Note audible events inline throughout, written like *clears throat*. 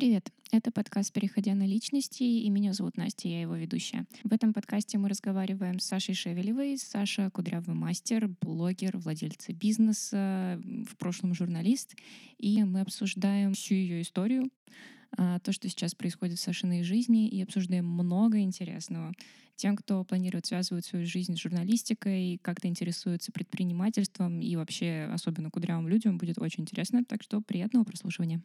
Привет! Это подкаст «Переходя на личности», и меня зовут Настя, я его ведущая. В этом подкасте мы разговариваем с Сашей Шевелевой. Саша — кудрявый мастер, блогер, владельца бизнеса, в прошлом журналист. И мы обсуждаем всю ее историю, а, то, что сейчас происходит в Сашиной жизни, и обсуждаем много интересного. Тем, кто планирует связывать свою жизнь с журналистикой, как-то интересуется предпринимательством и вообще особенно кудрявым людям, будет очень интересно. Так что приятного прослушивания.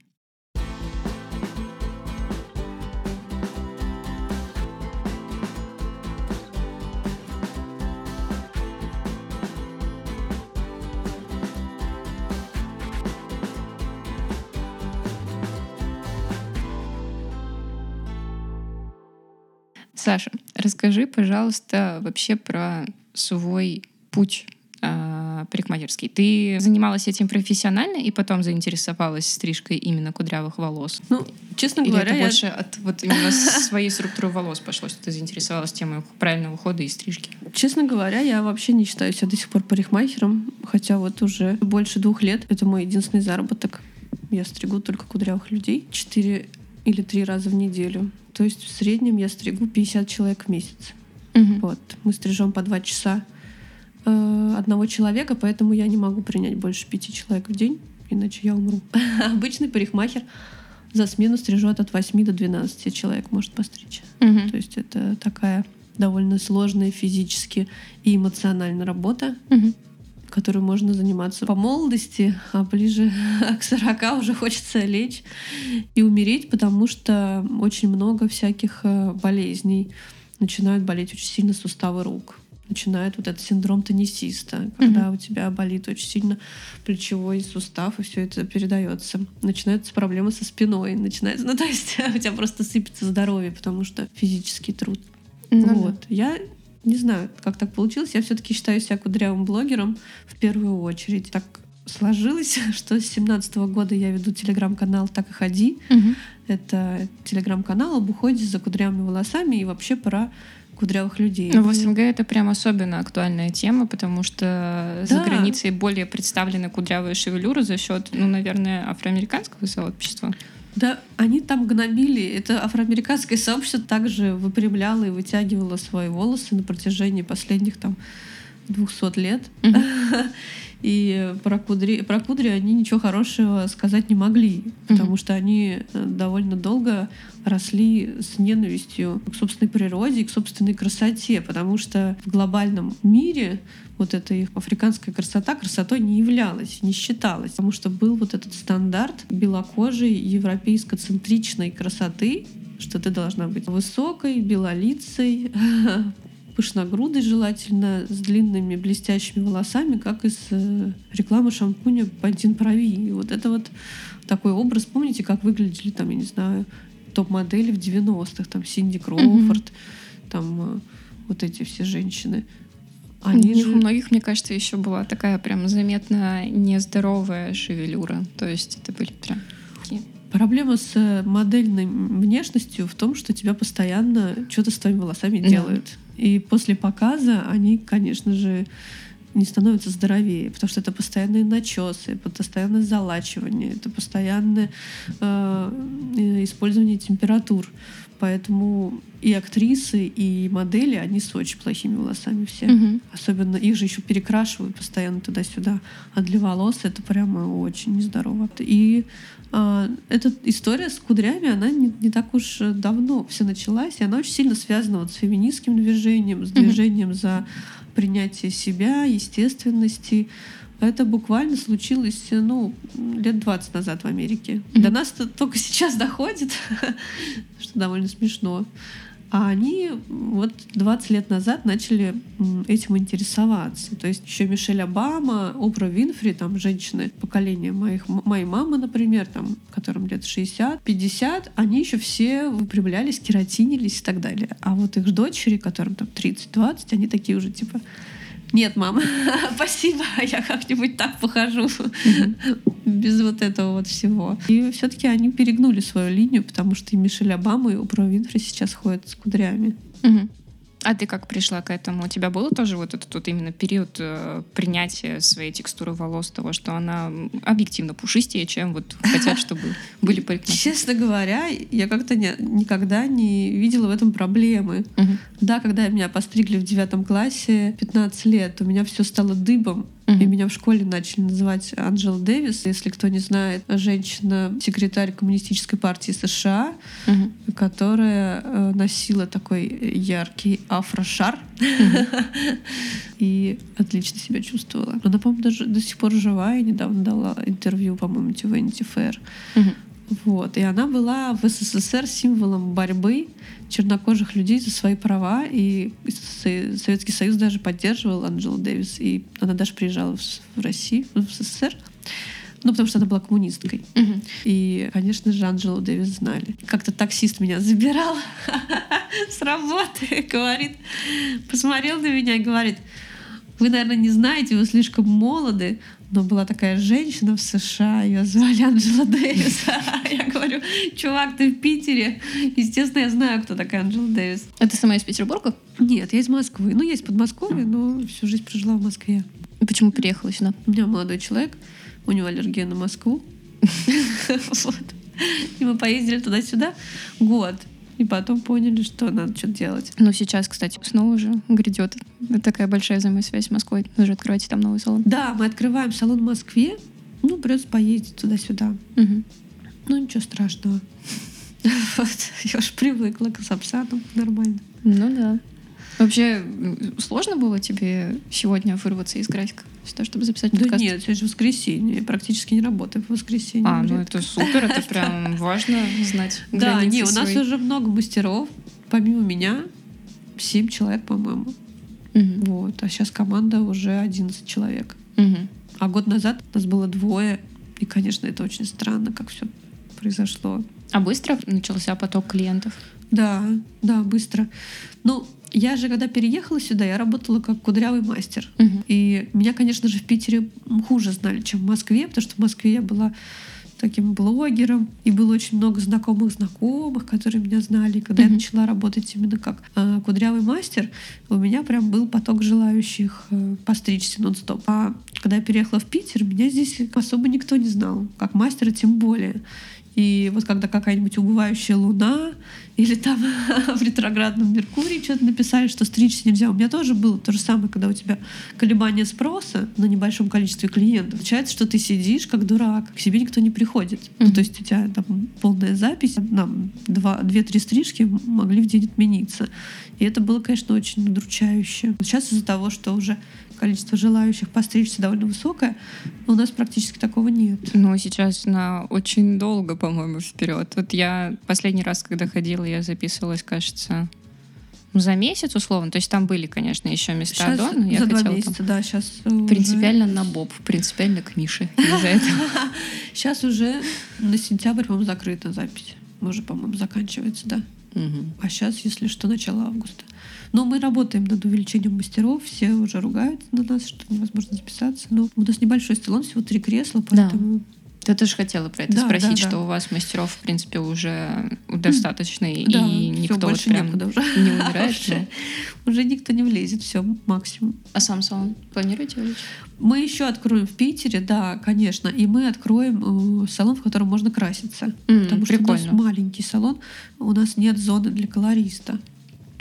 Саша, расскажи, пожалуйста, вообще про свой путь э, парикмахерский. Ты занималась этим профессионально и потом заинтересовалась стрижкой именно кудрявых волос? Ну, честно Или говоря, это я- больше от вот именно своей структуры волос пошло, что ты заинтересовалась темой правильного ухода и стрижки? честно говоря, я вообще не считаю себя до сих пор парикмахером, хотя вот уже больше двух лет это мой единственный заработок. Я стригу только кудрявых людей четыре или три раза в неделю. То есть в среднем я стригу 50 человек в месяц. Вот. Мы стрижем по два часа э, одного человека, поэтому я не могу принять больше пяти человек в день, иначе я умру. *laughs* Обычный парикмахер за смену стрижет от 8 до 12 человек может постричь. Мгм. То есть это такая довольно сложная физически и эмоционально работа, Мгм. Которой можно заниматься по молодости, а ближе *laughs* к 40 уже хочется лечь и умереть, потому что очень много всяких э, болезней. Начинают болеть очень сильно суставы рук. Начинает вот этот синдром теннисиста, когда у тебя болит очень сильно плечевой сустав, и все это передается. Начинаются проблемы со спиной, начинается, *laughs* ну то есть у тебя просто сыпется здоровье, потому что физический труд. Да. вот. Я не знаю, как так получилось. Я все-таки считаю себя кудрявым блогером в первую очередь. Так сложилось, *laughs* что с 17 года я веду телеграм-канал «Так и ходи». Мгм. Это телеграм-канал об уходе за кудрявыми волосами и вообще про кудрявых людей. Ну, в СНГ это прям особенно актуальная тема, потому что за Да. границей более представлены кудрявые шевелюры за счет, ну, наверное, афроамериканского сообщества. Да, они там гнобили. Это афроамериканское сообщество также выпрямляло и вытягивало свои волосы на протяжении последних там 200 лет. Мгм. *laughs* И про кудри, про кудри они ничего хорошего сказать не могли, потому Мгм. что они э, довольно долго росли с ненавистью к собственной природе и к собственной красоте, потому что в глобальном мире вот эта их африканская красота красотой не являлась, не считалась, потому что был вот этот стандарт белокожей европейско-центричной красоты, что ты должна быть высокой, белолицей, *laughs* пышногрудой желательно, с длинными блестящими волосами, как из э, рекламы шампуня Пантин Прови. И вот это вот такой образ. Помните, как выглядели там, я не знаю, топ-модели в 90-х, там Синди Кроуфорд, там э, вот эти все женщины. Они У них же- у многих, мне кажется, еще была такая прям заметно нездоровая шевелюра. То есть это были прям такие... Проблема с э, модельной внешностью в том, что тебя постоянно что-то с твоими волосами Да. делают. И после показа они, конечно же, не становятся здоровее, потому что это постоянные начесы, постоянное залачивание, это постоянное э, э, использование температур. Поэтому и актрисы, и модели, они с очень плохими волосами все. Мгм. Особенно их же еще перекрашивают постоянно туда-сюда. А для волос это прямо очень нездорово. И эта история с кудрями, она не, не так уж давно все началась, и она очень сильно связана вот с феминистским движением, с движением за принятие себя, естественности. Это буквально случилось, ну, лет 20 назад в Америке. Мгм. До нас это только сейчас доходит, *laughs* что довольно смешно. А они вот 20 лет назад начали этим интересоваться. То есть еще Мишель Обама, Опра Винфри, там женщины поколения моих, моей мамы, например, там, которым лет 60, 50, они еще все выпрямлялись, кератинились и так далее. А вот их дочери, которым там 30-20, они такие уже типа нет, мама, *laughs* спасибо, я как-нибудь так похожу без вот этого вот всего. И все-таки они перегнули свою линию, потому что и Мишель Обама, и Опра Винфри сейчас ходят с кудрями. А ты как пришла к этому? У тебя был тоже вот этот вот именно период э, принятия своей текстуры волос, того, что она объективно пушистее, чем вот *laughs* хотят, чтобы были парикмахеры? Честно говоря, я как-то не, никогда не видела в этом проблемы. Мгм. Да, когда меня постригли в девятом классе, 15 лет, у меня все стало дыбом. Мгм. И меня в школе начали называть Анджела Дэвис. Если кто не знает, женщина-секретарь Коммунистической партии США, Мгм. которая э, носила такой яркий афрошар и отлично себя чувствовала. Она, по-моему, даже до сих пор жива и недавно дала интервью, по-моему, в Vanity Fair. Вот. И она была в СССР символом борьбы чернокожих людей за свои права. И Со- Советский Союз даже поддерживал Анджелу Дэвис. И она даже приезжала в Россию, в СССР. Ну, потому что она была коммунисткой. Мгм. И, конечно же, Анджелу Дэвис знали. Как-то таксист меня забирал *laughs* с работы, говорит, посмотрел на меня и говорит, вы, наверное, не знаете, вы слишком молоды, но была такая женщина в США, ее звали Анджела Дэвис. *laughs* *laughs* Я говорю, чувак, ты в Питере. Естественно, я знаю, кто такая Анджела Дэвис. А ты сама из Петербурга? Нет, я из Москвы. Ну, есть Подмосковье, но всю жизнь прожила в Москве. Почему переехала сюда? У меня молодой человек, у него аллергия на Москву. *laughs* И мы поездили туда-сюда год. И потом поняли, что надо что-то делать. Ну, сейчас, кстати, снова уже грядет такая большая взаимосвязь с Москвой. Вы же открываете там новый салон. Да, мы открываем салон в Москве. Ну, придется поездить туда-сюда. Мгм. Ну, ничего страшного. *laughs* Вот. Я уж привыкла к сапсанам. Нормально. Ну да. Вообще, сложно было тебе сегодня вырваться из графика сюда, чтобы записать Да подкаст? нет, сегодня же воскресенье. Я практически не работаю в воскресенье. А, ну это супер, это *laughs* прям важно знать Да, не, у нас уже много мастеров. Помимо меня, семь человек, по-моему. Вот. А сейчас команда уже 11 человек. А год назад нас было двое. И, конечно, это очень странно, как все произошло. А быстро начался поток клиентов? Да, да, быстро. Ну, я же, когда переехала сюда, я работала как кудрявый мастер. Мгм. И меня, конечно же, в Питере хуже знали, чем в Москве, потому что в Москве я была таким блогером, и было очень много знакомых знакомых, которые меня знали. И когда я Мгм. начала работать именно как э, кудрявый мастер, у меня прям был поток желающих э, постричься нон-стоп. А когда я переехала в Питер, меня здесь особо никто не знал, как мастера тем более. И вот когда какая-нибудь убывающая луна или там *laughs* в ретроградном Меркурии что-то написали, что стричься нельзя. У меня тоже было то же самое, когда у тебя колебания спроса на небольшом количестве клиентов. Получается, что ты сидишь как дурак, к себе никто не приходит. Ну, Мгм. то есть у тебя там полная запись, нам две-три стрижки могли в день отмениться. И это было, конечно, очень удручающе. Сейчас из-за того, что уже количество желающих постричься довольно высокое, у нас практически такого нет. Ну, сейчас на очень долго, по-моему, вперед. Вот я последний раз, когда ходила, я записывалась, кажется, ну, за месяц условно. То есть там были, конечно, еще места Сейчас до, но я за два хотела там месяца, да, сейчас принципиально на Боб, принципиально к Мише. Из-за этого. *laughs* Сейчас уже на сентябрь, по-моему, закрыта запись. Уже, по-моему, заканчивается, да. А сейчас, если что, начало августа. Но мы работаем над увеличением мастеров, все уже ругаются на нас, что невозможно записаться. Но у нас небольшой салон, всего три кресла, Да. поэтому Ты тоже хотела про это Да, спросить, да, что да. у вас мастеров, в принципе, уже достаточно, и да, никто вот прям уже. не умирает. *laughs* Уже, уже никто не влезет, все, максимум. А сам салон планируете увеличить? Мы еще откроем в Питере, да, конечно, и мы откроем э, салон, в котором можно краситься. М, Потому что у нас маленький салон, у нас нет зоны для колориста.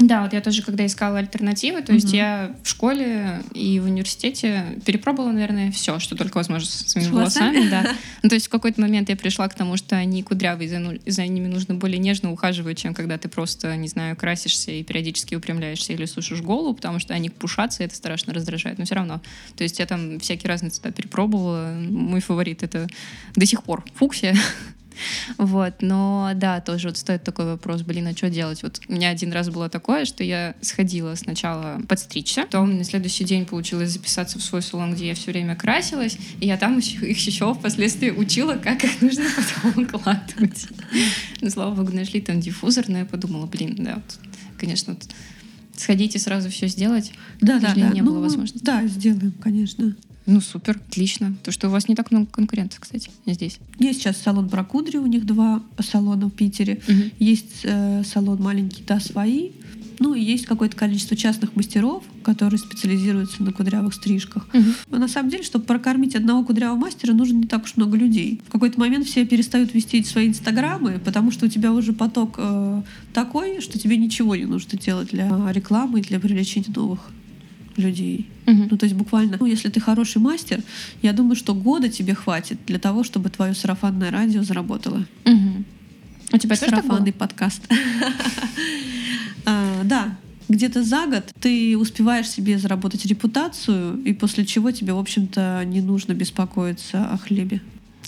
Да, вот я тоже, когда искала альтернативы, то есть я в школе и в университете перепробовала, наверное, все, что только возможно с своими волосами? волосами. Да. *laughs* Ну, то есть в какой-то момент я пришла к тому, что они кудрявые, за, за ними нужно более нежно ухаживать, чем когда ты просто, не знаю, красишься и периодически упрямляешься или сушишь голову, потому что они пушатся, и это страшно раздражает. Но все равно. То есть я там всякие разные цвета перепробовала. Мой фаворит это до сих пор фуксия. Вот, но да, тоже вот стоит такой вопрос, блин, а что делать? Вот у меня один раз было такое, что я сходила сначала подстричься, потом на следующий день получилось записаться в свой салон, где я все время красилась, и я там еще- их еще впоследствии учила, как их нужно *laughs* потом укладывать. Ну, слава богу, нашли там диффузор, но я подумала, блин, да, вот, конечно, вот сходить и сразу все сделать, Да, да, да. не Ну, было возможности. Да, сделаем, конечно. Ну супер, отлично. То, что у вас не так много конкурентов, кстати, здесь. Есть сейчас салон про кудри, у них два салона в Питере. Мгм. Есть э, салон маленький, да, свои. Ну и есть какое-то количество частных мастеров, которые специализируются на кудрявых стрижках. Но на самом деле, чтобы прокормить одного кудрявого мастера, нужно не так уж много людей. В какой-то момент все перестают вести свои инстаграмы, потому что у тебя уже поток э, такой, что тебе ничего не нужно делать для э, рекламы и для привлечения новых людей. Мгм. Ну, то есть буквально, ну, если ты хороший мастер, я думаю, что года тебе хватит для того, чтобы твое сарафанное радио заработало. Мгм. У тебя? Сарафанный подкаст. *laughs* А, Да, где-то за год ты успеваешь себе заработать репутацию, и после чего тебе, в общем-то, не нужно беспокоиться о хлебе.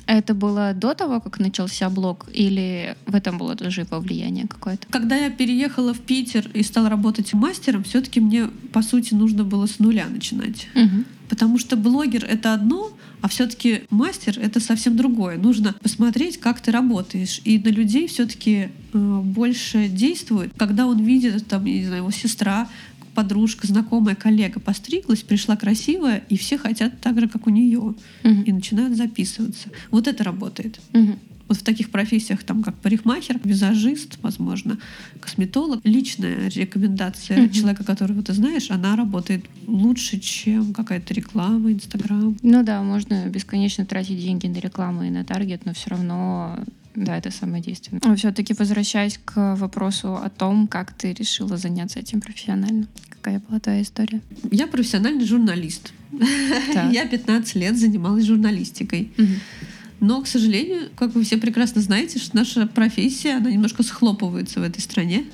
А Это было до того, как начался блог, или в этом было тоже его влияние какое-то? Когда я переехала в Питер и стала работать мастером, все-таки мне, по сути, нужно было с нуля начинать. Мгм. Потому что блогер это одно, а все-таки мастер это совсем другое. Нужно посмотреть, как ты работаешь. И на людей все-таки больше действует, когда он видит, там, я не знаю, его сестра, подружка, знакомая, коллега постриглась, пришла красивая, и все хотят так же, как у нее, Мгм. и начинают записываться. Вот это работает. Мгм. Вот в таких профессиях, там, как парикмахер, визажист, возможно, косметолог, личная рекомендация Мгм. человека, которого ты знаешь, она работает лучше, чем какая-то реклама, Инстаграм. Ну да, можно бесконечно тратить деньги на рекламу и на таргет, но все равно да, это самое действенное. Все-таки возвращаясь к вопросу о том, как ты решила заняться этим профессионально. Какая была твоя история? Я профессиональный журналист. Так. Я 15 лет занималась журналистикой. Но, к сожалению, как вы все прекрасно знаете, что наша профессия, она немножко схлопывается в этой стране.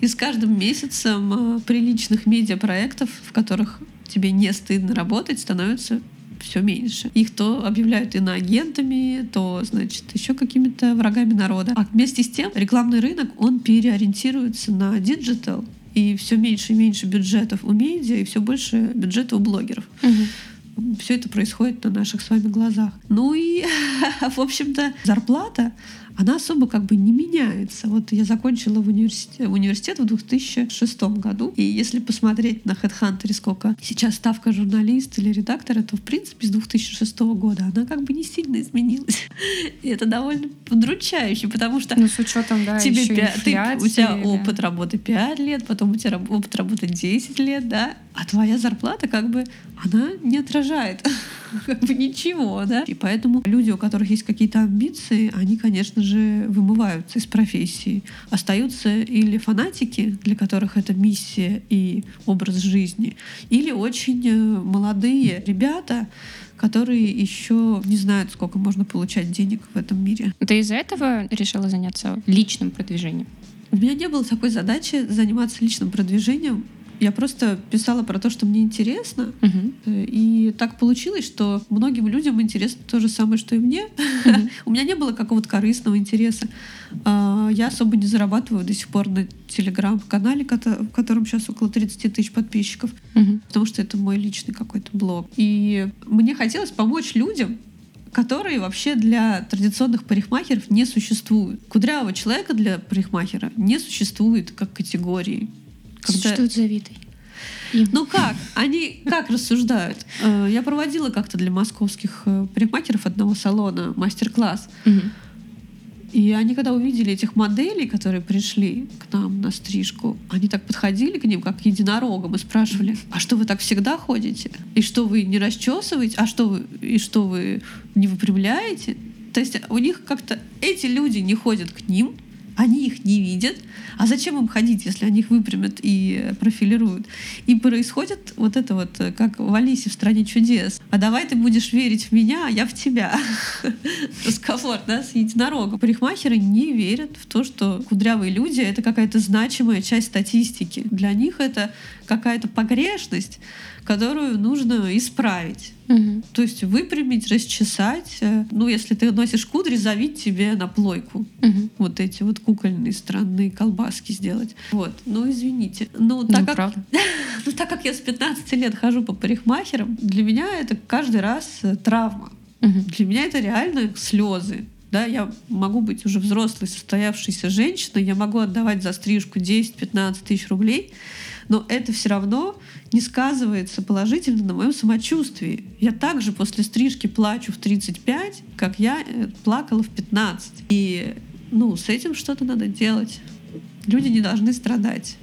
И с каждым месяцем э, приличных медиапроектов, в которых тебе не стыдно работать, становится все меньше. Их то объявляют иноагентами, то, значит, еще какими-то врагами народа. А вместе с тем рекламный рынок, он переориентируется на диджитал, и все меньше и меньше бюджетов у медиа, и все больше бюджета у блогеров. Мгм. Все это происходит на наших с вами глазах. Ну и, *laughs* в общем-то, зарплата, она особо как бы не меняется. Вот я закончила в университет, университет в 2006 году, и если посмотреть на HeadHunter, сколько сейчас ставка журналиста или редактора, то, в принципе, с 2006 года она как бы не сильно изменилась. *laughs* И это довольно удручающе, потому что Ну, с учетом, да, тебе еще пя- ты- у тебя инфляции, опыт работы 5 лет, потом у тебя опыт работы 10 лет, да, а твоя зарплата как бы она не отражает *laughs* *laughs* ничего, да. И поэтому люди, у которых есть какие-то амбиции, они, конечно же, вымываются из профессии. Остаются или фанатики, для которых это миссия и образ жизни, или очень э, молодые ребята, которые еще не знают, сколько можно получать денег в этом мире. Ты из-за этого решила заняться личным продвижением? У меня не было такой задачи заниматься личным продвижением. Я просто писала про то, что мне интересно. Э, И так получилось, что многим людям интересно то же самое, что и мне. Мгм. *laughs* У меня не было какого-то корыстного интереса. А, Я особо не зарабатываю до сих пор на телеграм-канале, в котором сейчас около 30 тысяч подписчиков, Мгм. потому что это мой личный какой-то блог. И мне хотелось помочь людям, которые вообще для традиционных парикмахеров не существуют. Кудрявого человека для парикмахера не существует как категории. Когда- Что это за виды? Им. ну как? Они как рассуждают? Э, Я проводила как-то для московских э, парикмахеров одного салона мастер-класс. И они, когда увидели этих моделей, которые пришли к нам на стрижку, они так подходили к ним, как к единорогам, и спрашивали, а что вы так всегда ходите? И что вы не расчесываете? А что вы, и что вы не выпрямляете? То есть у них как-то эти люди не ходят к ним, они их не видят. А зачем им ходить, если они их выпрямят и э, профилируют? И происходит вот это вот, э, как в Алисе в «Стране чудес». А давай ты будешь верить в меня, а я в тебя. *laughs* Разговор, да, с единорогом. Парикмахеры не верят в то, что кудрявые люди — это какая-то значимая часть статистики. Для них это какая-то погрешность, которую нужно исправить. Мгм. То есть выпрямить, расчесать. э, Ну, если ты носишь кудри, завить тебе на плойку. Мгм. Вот эти вот кукольные странные колбаски сделать. Вот. Ну, извините. Ну, так Ну, как правда. *laughs* ну, так как я с 15 лет хожу по парикмахерам, для меня это каждый раз э, травма. Мгм. Для меня это реально слезы. Да, я могу быть уже взрослой, состоявшейся женщиной, я могу отдавать за стрижку 10-15 тысяч рублей, но это все равно не сказывается положительно на моем самочувствии. Я также после стрижки плачу в 35, как я э, плакала в 15. И ну, с этим что-то надо делать. Люди не должны страдать.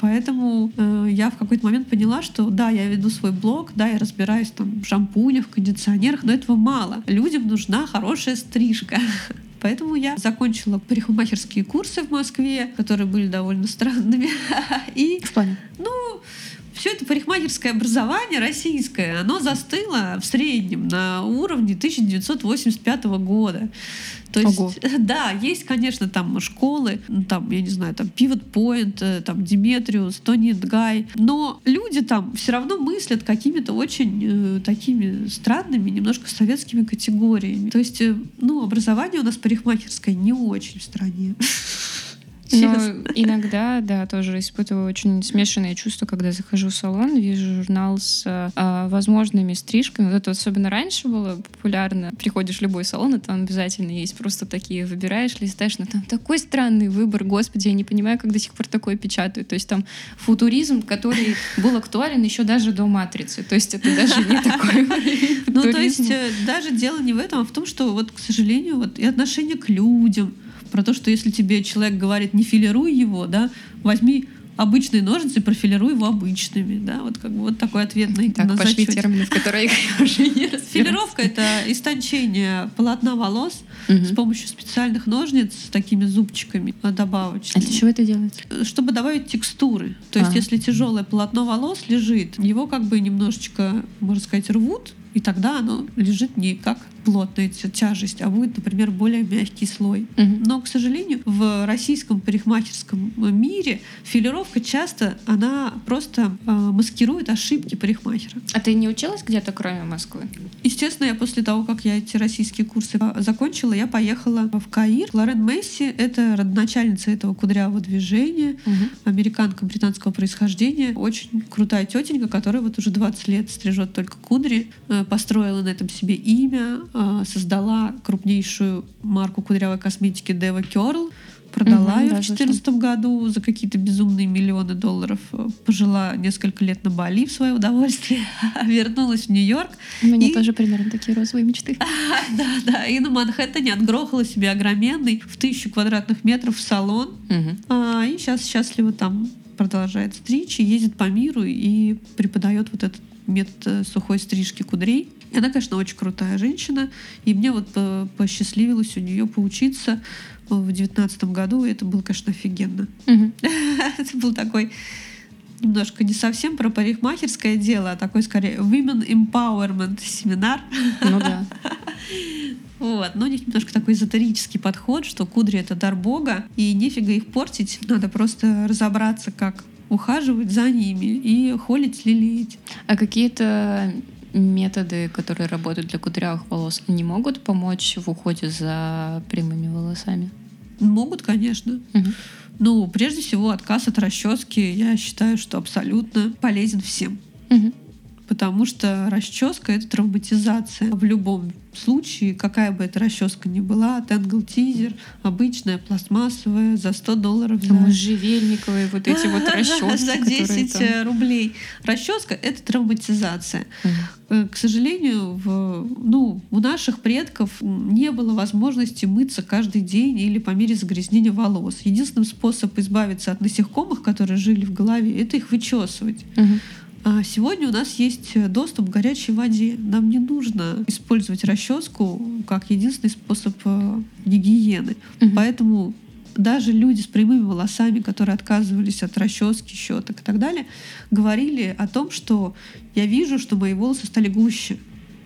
Поэтому э, я в какой-то момент поняла, что да, я веду свой блог, да, я разбираюсь там в шампунях, в кондиционерах, но этого мало. Людям нужна хорошая стрижка. *laughs* Поэтому я закончила парикмахерские курсы в Москве, которые были довольно странными. *laughs* И В плане. Все это парикмахерское образование российское, оно застыло в среднем на уровне 1985 года. То есть, Ого. *laughs* да, есть, конечно, там школы, ну, там, я не знаю, там Pivot Point, э, там Диметриус, Тони Гай, но люди там все равно мыслят какими-то очень э, такими странными, немножко советскими категориями. То есть, э, ну, образование у нас парикмахерское не очень в стране. *laughs* Но Честно. иногда, да, тоже испытываю очень смешанные чувства, когда захожу в салон, вижу журнал с а, возможными стрижками. Вот это особенно раньше было популярно. Приходишь в любой салон, и там обязательно есть просто такие, выбираешь, листаешь, но там такой странный выбор, господи, я не понимаю, как до сих пор такое печатают. То есть там футуризм, который был актуален еще даже до матрицы. То есть это даже не такой Ну, то есть э, даже дело не в этом, а в том, что вот, к сожалению, вот и отношение к людям, про то, что если тебе человек говорит, не филируй его, да, возьми обычные ножницы, профилируй его обычными, да, вот как бы вот такой ответ на, Так, на пошли термины, в которые я *laughs* уже не разбираюсь. Филировка — это истончение полотна волос с помощью специальных ножниц с такими зубчиками э, А добавочными. для чего это делается? чтобы добавить текстуры. То есть, А. если тяжелое полотно волос лежит, его как бы немножечко, можно сказать, рвут, и тогда оно лежит не как плотная тя- тяжесть, а будет, например, более мягкий слой. Мгм. Но, к сожалению, в российском парикмахерском мире филировка часто она просто э, маскирует ошибки парикмахера. А ты не училась где-то, кроме Москвы? Естественно, я после того, как я эти российские курсы а, закончила, я поехала в Каир. Лорен Месси — это родоначальница этого кудрявого движения американка британского происхождения, очень крутая тетенька, которая вот уже 20 лет стрижет только кудри, э, построила на этом себе имя, создала крупнейшую марку кудрявой косметики Deva Curl, продала Мгм, ее да, в слышала. 2014 году за какие-то безумные миллионы долларов, э, пожила несколько лет на Бали в свое удовольствие, *laughs* вернулась в Нью-Йорк, У меня И- тоже примерно такие розовые мечты. *laughs* да, да, и на Манхэттене отгрохала себе огроменный в тысячу квадратных метров салон, а, и сейчас счастливо там продолжает стричь ездит по миру и преподает вот этот метод э, сухой стрижки кудрей. И она, конечно, очень крутая женщина. И мне вот э, посчастливилось у нее поучиться э, в девятнадцатом году. И это было, конечно, офигенно. *laughs* Это был такой немножко не совсем про парикмахерское дело, а такой скорее women empowerment семинар. Ну да. *laughs* Вот. Но у них немножко такой эзотерический подход, что кудри — это дар Бога, и нефига их портить. Надо просто разобраться, как ухаживать за ними и холить, лелеять. А какие-то методы, которые работают для кудрявых волос, не могут помочь в уходе за прямыми волосами? Могут, конечно. Мгм. Ну, прежде всего, отказ от расчески, я считаю, что абсолютно полезен всем. Мгм. Потому что расческа это травматизация. В любом случае, какая бы эта расческа ни была, тенгл тизер, обычная, пластмассовая, за 100 долларов за Там можжевельниковые вот эти вот *laughs* расчески, за которые 10 там- рублей. Расческа это травматизация. Э, К сожалению, в, ну, у наших предков не было возможности мыться каждый день или по мере загрязнения волос. Единственный способ избавиться от насекомых, которые жили в голове, это их вычесывать. Мгм. А сегодня у нас есть э, доступ к горячей воде. Нам не нужно использовать расческу как единственный способ э, гигиены. Мгм. Поэтому даже люди с прямыми волосами, которые отказывались от расчески, щеток и так далее, говорили о том, что я вижу, что мои волосы стали гуще.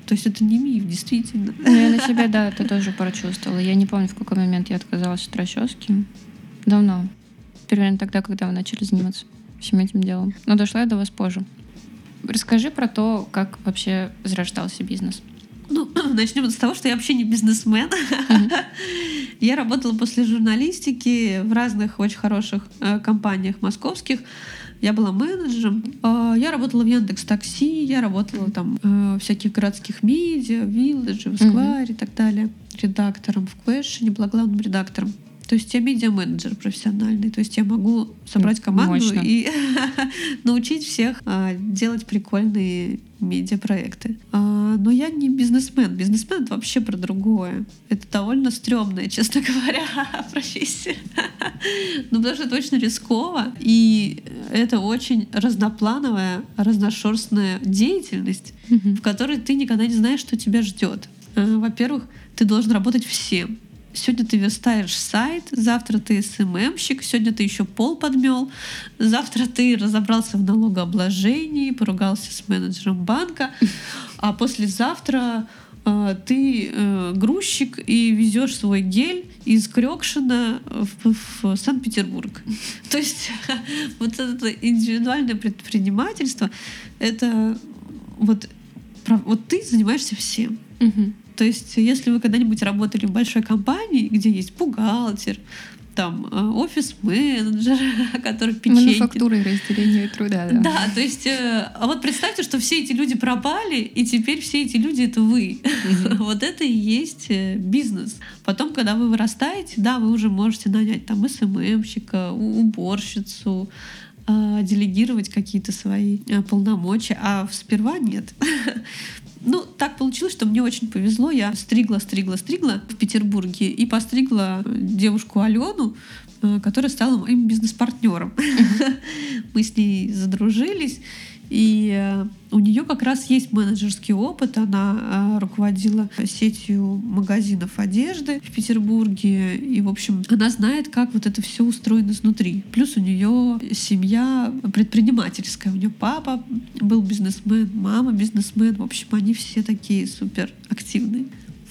То есть это не миф, действительно. Ну, я на себе, да, это тоже прочувствовала. Я не помню, в какой момент я отказалась от расчески. Давно. Примерно тогда, когда вы начали заниматься всем этим делом. Но дошла я до вас позже. Расскажи про то, как вообще зарождался бизнес. Ну, *clears throat* начнем с того, что я вообще не бизнесмен. Мгм. Я работала после журналистики в разных очень хороших э, компаниях московских. Я была менеджером. Э, я работала в Яндекс Такси, я работала там э, в всяких городских медиа, в Вилледже, в Сквайре и так далее. Редактором в Квешине, была главным редактором. То есть я медиа-менеджер профессиональный. То есть я могу собрать команду Мощно. и *laughs* научить всех а, делать прикольные медиапроекты. А, но я не бизнесмен. Бизнесмен — это вообще про другое. Это довольно стрёмная, *laughs* честно говоря, *laughs* профессия. Ну, потому что это очень рисково, и это очень разноплановая, разношерстная деятельность, в которой ты никогда не знаешь, что тебя ждет. Э, во-первых, ты должен работать всем. Сегодня ты верстаешь сайт, завтра ты СММщик, сегодня ты еще пол подмел, завтра ты разобрался в налогообложении, поругался с менеджером банка, а послезавтра э, ты э, грузчик и везешь свой гель из Крёкшина в, в Санкт-Петербург. *laughs* То есть *laughs* вот это индивидуальное предпринимательство, это вот, вот ты занимаешься всем. То есть, если вы когда-нибудь работали в большой компании, где есть бухгалтер, там э, офис-менеджер, *laughs* который печеньки... Мануфактура и разделение труда, да. Да, то есть, э, а вот представьте, что все эти люди пропали, и теперь все эти люди — это вы. *laughs* вот это и есть э, бизнес. Потом, когда вы вырастаете, да, вы уже можете нанять там СММщика, уборщицу, делегировать какие-то свои полномочия, а сперва нет. *laughs* Ну, так получилось, что мне очень повезло. Я стригла, стригла, стригла в Петербурге и постригла девушку Алену, э, которая стала моим бизнес-партнером. *laughs* Мы с ней задружились. И э, у нее как раз есть менеджерский опыт. Она э, руководила сетью магазинов одежды в Петербурге. И, в общем, она знает, как вот это все устроено изнутри. Плюс у нее семья предпринимательская. У нее папа был бизнесмен, мама бизнесмен. В общем, они все такие супер активные.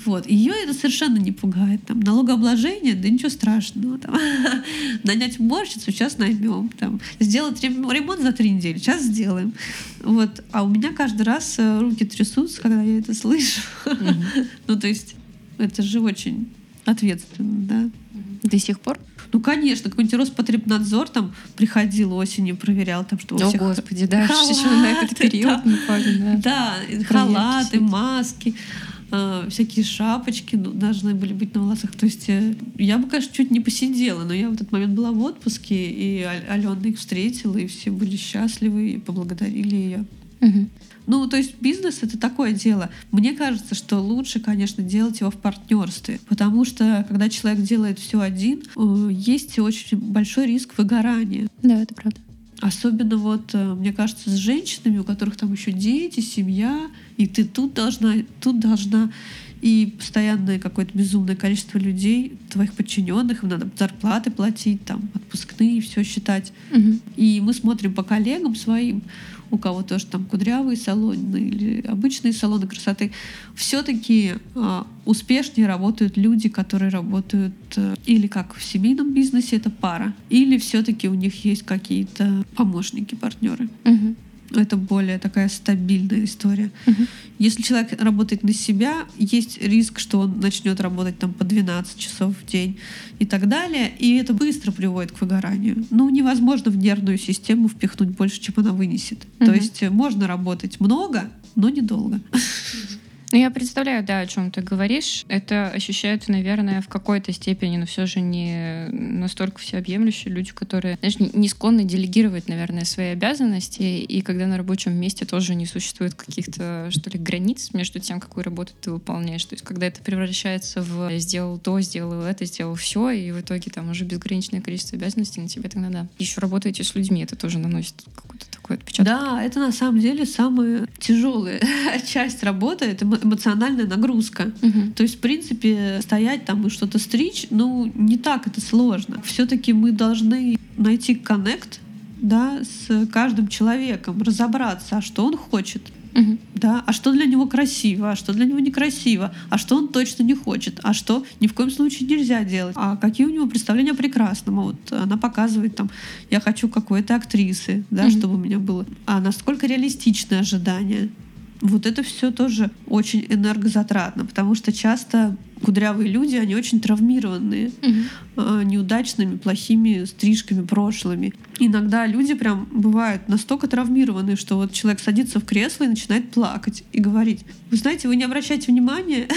Вот. Ее это совершенно не пугает. Там, налогообложение, да ничего страшного. Там, *laughs* нанять уборщицу, сейчас наймем. Там, сделать ремонт за три недели, сейчас сделаем. Вот. А у меня каждый раз э, руки трясутся, когда я это слышу. *laughs* ну, то есть, это же очень ответственно, да. До сих пор? Ну, конечно, какой-нибудь Роспотребнадзор там приходил осенью, проверял, там, что О, Господи, да, халаты, еще на этот период да, помню, да. Да, халаты, маски. Э, всякие шапочки должны были быть на волосах. То есть э, я бы, конечно, чуть не посидела, но я в этот момент была в отпуске, и Алена их встретила, и все были счастливы, и поблагодарили ее. Угу. Ну, то есть бизнес это такое дело. Мне кажется, что лучше, конечно, делать его в партнерстве, потому что когда человек делает все один, э, есть очень большой риск выгорания. Да, это правда. Особенно вот, э, мне кажется, с женщинами, у которых там еще дети, семья, и ты тут должна, тут должна, и постоянное какое-то безумное количество людей, твоих подчиненных, им надо зарплаты платить, там, отпускные, все считать. Угу. И мы смотрим по коллегам своим, у кого тоже там кудрявые салоны или обычные салоны красоты, все-таки э, успешнее работают люди, которые работают э, или как в семейном бизнесе, это пара, или все-таки у них есть какие-то помощники, партнеры. Угу это более такая стабильная история. Угу. Если человек работает на себя, есть риск, что он начнет работать там по 12 часов в день и так далее, и это быстро приводит к выгоранию. Ну, невозможно в нервную систему впихнуть больше, чем она вынесет. Угу. То есть можно работать много, но недолго. *laughs* Ну, я представляю, да, о чем ты говоришь. Это ощущают, наверное, в какой-то степени, но все же не настолько всеобъемлющие люди, которые, знаешь, не склонны делегировать, наверное, свои обязанности, и когда на рабочем месте тоже не существует каких-то, что ли, границ между тем, какую работу ты выполняешь. То есть, когда это превращается в сделал то, сделал это, сделал все, и в итоге там уже безграничное количество обязанностей на тебе, тогда да. Еще работаете с людьми, это тоже наносит какой-то такой отпечаток. Да, это на самом деле самая тяжелая *laughs* часть работы, это эмоциональная нагрузка. Угу. То есть, в принципе, стоять там и что-то стричь, ну, не так это сложно. Все-таки мы должны найти коннект да, с каждым человеком, разобраться, а что он хочет, Угу. Да, а что для него красиво, а что для него некрасиво, а что он точно не хочет, а что ни в коем случае нельзя делать, а какие у него представления о прекрасном. Вот она показывает там, я хочу какой-то актрисы, да, угу. чтобы у меня было. А насколько реалистичные ожидания. Вот это все тоже очень энергозатратно, потому что часто кудрявые люди, они очень травмированные угу. неудачными, плохими стрижками прошлыми. Иногда люди прям бывают настолько травмированы, что вот человек садится в кресло и начинает плакать и говорить, вы знаете, вы не обращайте внимания,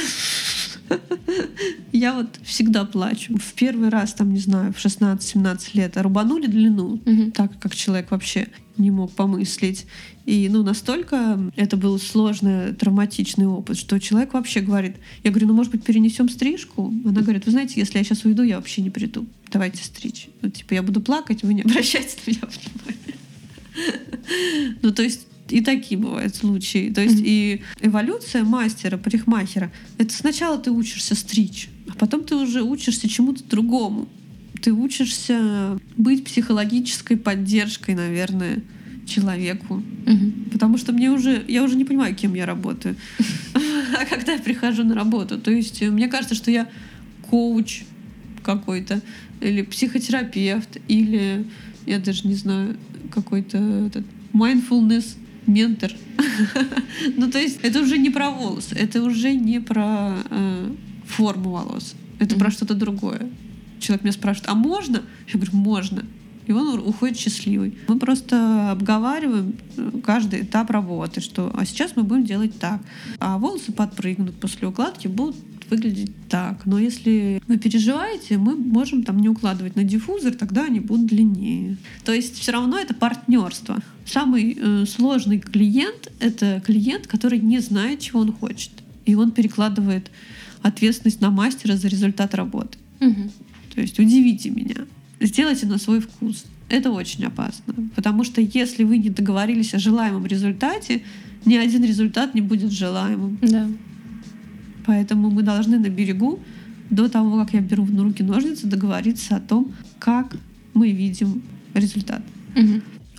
*laughs* я вот всегда плачу. В первый раз, там, не знаю, в 16-17 лет рубанули длину, угу. так как человек вообще не мог помыслить. И ну, настолько это был сложный, травматичный опыт, что человек вообще говорит, я говорю, ну, может быть, перенесем стрижку? Она говорит, вы знаете, если я сейчас уйду, я вообще не приду. давайте стричь. Ну, типа, я буду плакать, вы не *laughs* обращайте на меня внимания. Ну, то есть и такие бывают случаи. То есть mm-hmm. и эволюция мастера, парикмахера, это сначала ты учишься стричь, а потом ты уже учишься чему-то другому. Ты учишься быть психологической поддержкой, наверное, человеку. Угу. Потому что мне уже, я уже не понимаю, кем я работаю. *laughs* А когда я прихожу на работу, то есть мне кажется, что я коуч какой-то, или психотерапевт, или я даже не знаю, какой-то этот mindfulness ментор. *laughs* ну, то есть это уже не про волосы, это уже не про э, форму волос, это mm-hmm. про что-то другое. Человек меня спрашивает, а можно? Я говорю, можно. И он уходит счастливый. Мы просто обговариваем э, каждый этап работы, что а сейчас мы будем делать так. А волосы подпрыгнут после укладки, будут выглядеть так. Но если вы переживаете, мы можем там не укладывать на диффузор, тогда они будут длиннее. То есть все равно это партнерство. Самый э, сложный клиент — это клиент, который не знает, чего он хочет. И он перекладывает ответственность на мастера за результат работы. Угу. То есть удивите меня. Сделайте на свой вкус. Это очень опасно. Потому что если вы не договорились о желаемом результате, ни один результат не будет желаемым. Да. Поэтому мы должны на берегу, до того, как я беру в руки ножницы, договориться о том, как мы видим результат.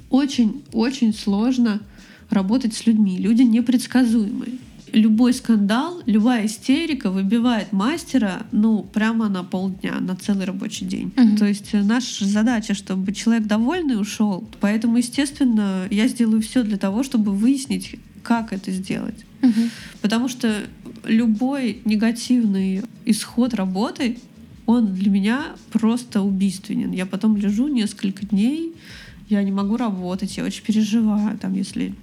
Очень-очень сложно работать с людьми. Люди непредсказуемые. Любой скандал, любая истерика выбивает мастера, ну, прямо на полдня, на целый рабочий день. Угу. То есть наша задача, чтобы человек довольный ушел. Поэтому, естественно, я сделаю все для того, чтобы выяснить, как это сделать. Угу. Потому что любой негативный исход работы, он для меня просто убийственен. Я потом лежу несколько дней, я не могу работать, я очень переживаю, там, если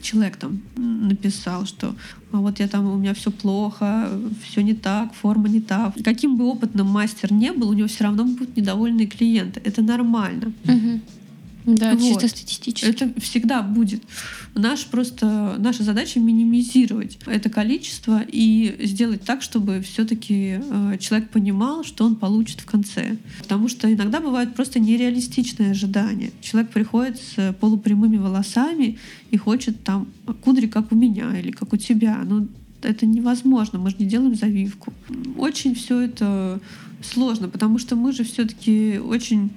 человек там написал, что а вот я там, у меня все плохо, все не так, форма не так. Каким бы опытным мастер не был, у него все равно будут недовольные клиенты. Это нормально. Угу. Да, вот. чисто статистически. Это всегда будет. Наш просто, наша задача минимизировать это количество и сделать так, чтобы все-таки э, человек понимал, что он получит в конце. Потому что иногда бывают просто нереалистичные ожидания. Человек приходит с полупрямыми волосами и хочет там кудри, как у меня или как у тебя. Ну, это невозможно, мы же не делаем завивку. Очень все это сложно, потому что мы же все-таки очень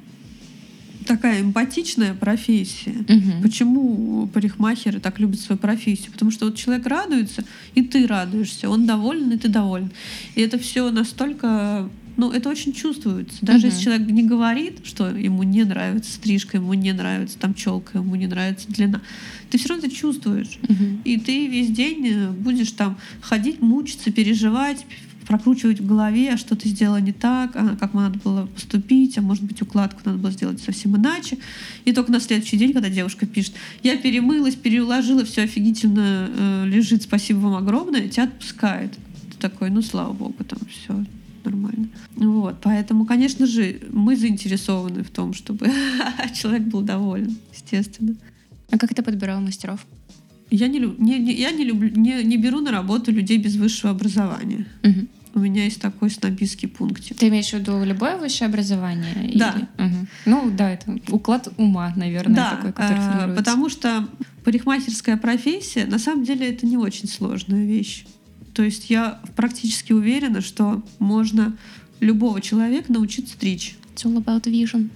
такая эмпатичная профессия. Угу. Почему парикмахеры так любят свою профессию? Потому что вот человек радуется, и ты радуешься, он доволен, и ты доволен. И это все настолько ну, это очень чувствуется. Даже uh если человек не говорит, что ему не нравится стрижка, ему не нравится там челка, ему не нравится длина, ты все равно это чувствуешь. uh И ты весь день э, будешь там ходить, мучиться, переживать, прокручивать в голове, а что ты сделала не так, а как надо было поступить, а может быть укладку надо было сделать совсем иначе. И только на следующий день, когда девушка пишет, я перемылась, переложила, все офигительно э, лежит, спасибо вам огромное, тебя отпускает. Ты такой, ну слава богу, там все нормально. Вот, поэтому, конечно же, мы заинтересованы в том, чтобы *laughs* человек был доволен, естественно. А как ты подбирал мастеров? Я не, не, не, я не, люблю, не, не беру на работу людей без высшего образования. Угу. У меня есть такой снобистский пунктик. Ты имеешь в виду любое высшее образование? Да. Или... Угу. Ну да, это уклад ума, наверное, да, такой, который э, формируется. потому что парикмахерская профессия, на самом деле, это не очень сложная вещь. То есть я практически уверена, что можно любого человека научить стричь. It's all about vision.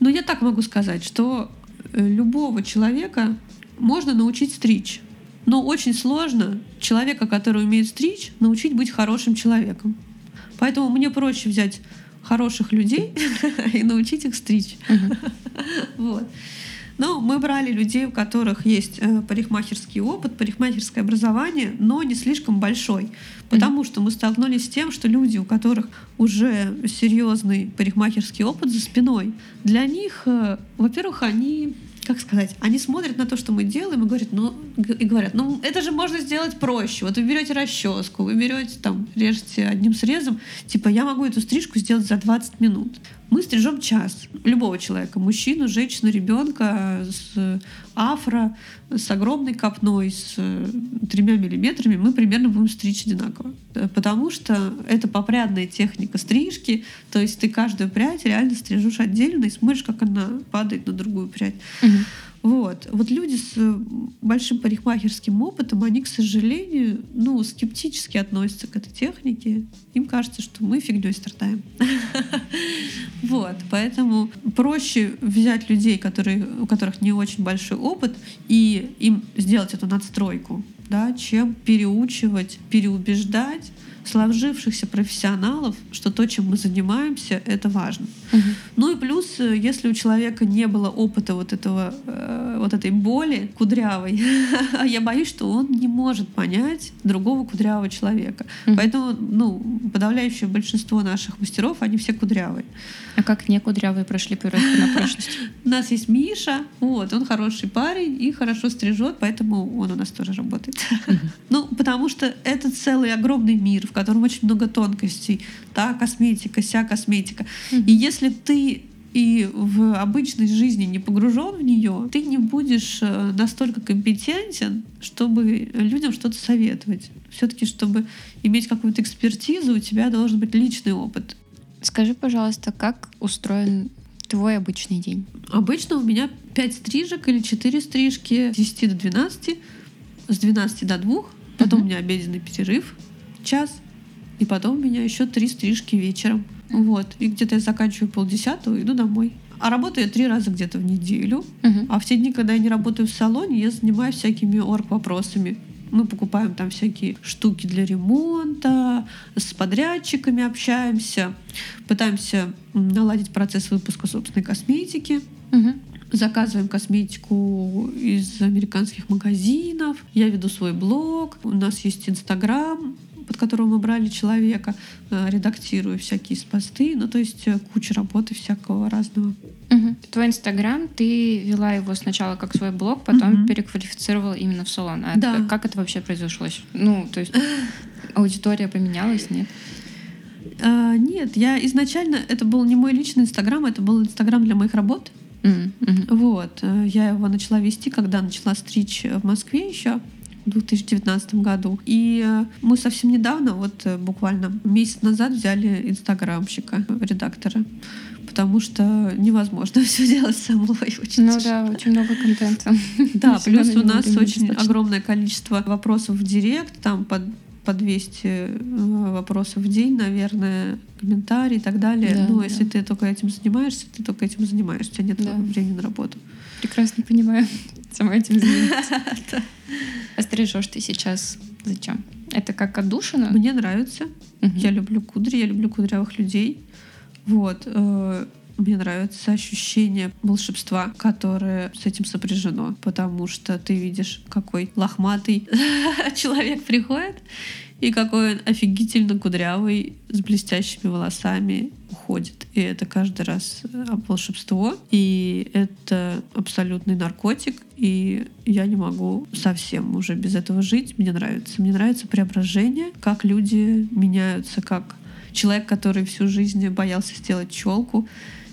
Ну, я так могу сказать, что э, любого человека можно научить стричь. Но очень сложно человека, который умеет стричь, научить быть хорошим человеком. Поэтому мне проще взять хороших людей *laughs* и научить их стричь. *laughs* Вот. Но мы брали людей, у которых есть э, парикмахерский опыт, парикмахерское образование, но не слишком большой. Потому что мы столкнулись с тем, что люди, у которых уже серьезный парикмахерский опыт за спиной, для них, э, во-первых, они как сказать, они смотрят на то, что мы делаем, и говорят, ну, и говорят, ну, это же можно сделать проще. Вот вы берете расческу, вы берете там, режете одним срезом, типа, я могу эту стрижку сделать за 20 минут. Мы стрижем час любого человека, мужчину, женщину, ребенка с афро, с огромной копной, с тремя миллиметрами, мы примерно будем стричь одинаково. Потому что это попрядная техника стрижки, то есть ты каждую прядь реально стрижешь отдельно и смотришь, как она падает на другую прядь. Мгм. Вот. Вот люди с э, большим парикмахерским опытом, они, к сожалению, ну, скептически относятся к этой технике. Им кажется, что мы фигней страдаем. *laughs* Вот. Поэтому проще взять людей, которые, у которых не очень большой опыт, и им сделать эту надстройку, да, чем переучивать, переубеждать сложившихся профессионалов, что то, чем мы занимаемся, это важно. Мгм. Ну и плюс, э, если у человека не было опыта вот этого, э, вот этой боли кудрявой, *laughs* я боюсь, что он не может понять другого кудрявого человека. Мгм. Поэтому, ну, подавляющее большинство наших мастеров, они все кудрявые. А как не кудрявые прошли проверку на прочность? *laughs* У нас есть Миша, вот, он хороший парень и хорошо стрижет, поэтому он у нас тоже работает. *laughs* Ну, потому что это целый огромный мир, в котором очень много тонкостей. Та косметика, вся косметика. И если ты и в обычной жизни не погружен в нее, ты не будешь э, настолько компетентен, чтобы людям что-то советовать. Все-таки, чтобы иметь какую-то экспертизу, у тебя должен быть личный опыт. Скажи, пожалуйста, как устроен твой обычный день? Обычно у меня 5 стрижек или 4 стрижки с 10 до 12, с 12 до 2, потом Мгм. у меня обеденный перерыв, час, и потом у меня еще 3 стрижки вечером. Вот. И где-то я заканчиваю полдесятого, иду домой. А работаю я три раза где-то в неделю. Мгм. А в те дни, когда я не работаю в салоне, я занимаюсь всякими орг-вопросами. Мы покупаем там всякие штуки для ремонта, с подрядчиками общаемся, пытаемся наладить процесс выпуска собственной косметики. Мгм. Заказываем косметику из американских магазинов. Я веду свой блог. У нас есть Инстаграм, под которого мы брали человека. Э, Редактирую всякие посты. Ну, то есть э, куча работы всякого разного. Мгм. Твой Инстаграм, ты вела его сначала как свой блог, потом Мгм. переквалифицировала именно в салон. А Да. как это вообще произошло? Ну, то есть аудитория поменялась, нет? А, нет, я изначально... Это был не мой личный Инстаграм, это был Инстаграм для моих работ. Мгм. Вот. э, Я его начала вести, когда начала стричь в Москве еще 2019 году. И э, мы совсем недавно, вот э, буквально месяц назад, взяли инстаграмщика, редактора. Потому что невозможно *laughs* все делать самой. Очень Ну тяжело. да, очень много контента. *laughs* Да, плюс у нас очень огромное количество вопросов в директ, там по, по 200 э, вопросов в день, наверное, комментарии и так далее. Да, Но да. если ты только этим занимаешься, ты только этим занимаешься, у тебя нет Да. времени на работу. Прекрасно понимаю. *laughs* Сама этим занимаюсь. А стрижешь ты сейчас зачем? Это как отдушина? Мне нравится. Мгм. Я люблю кудри, я люблю кудрявых людей. Вот. э, Мне нравится ощущение волшебства, которое с этим сопряжено, потому что ты видишь, какой лохматый *laughs* человек приходит, и какой он офигительно кудрявый, с блестящими волосами уходит. И это каждый раз э, волшебство, и это абсолютный наркотик, и я не могу совсем уже без этого жить. Мне нравится. Мне нравится преображение, как люди меняются, как человек, который всю жизнь боялся сделать челку,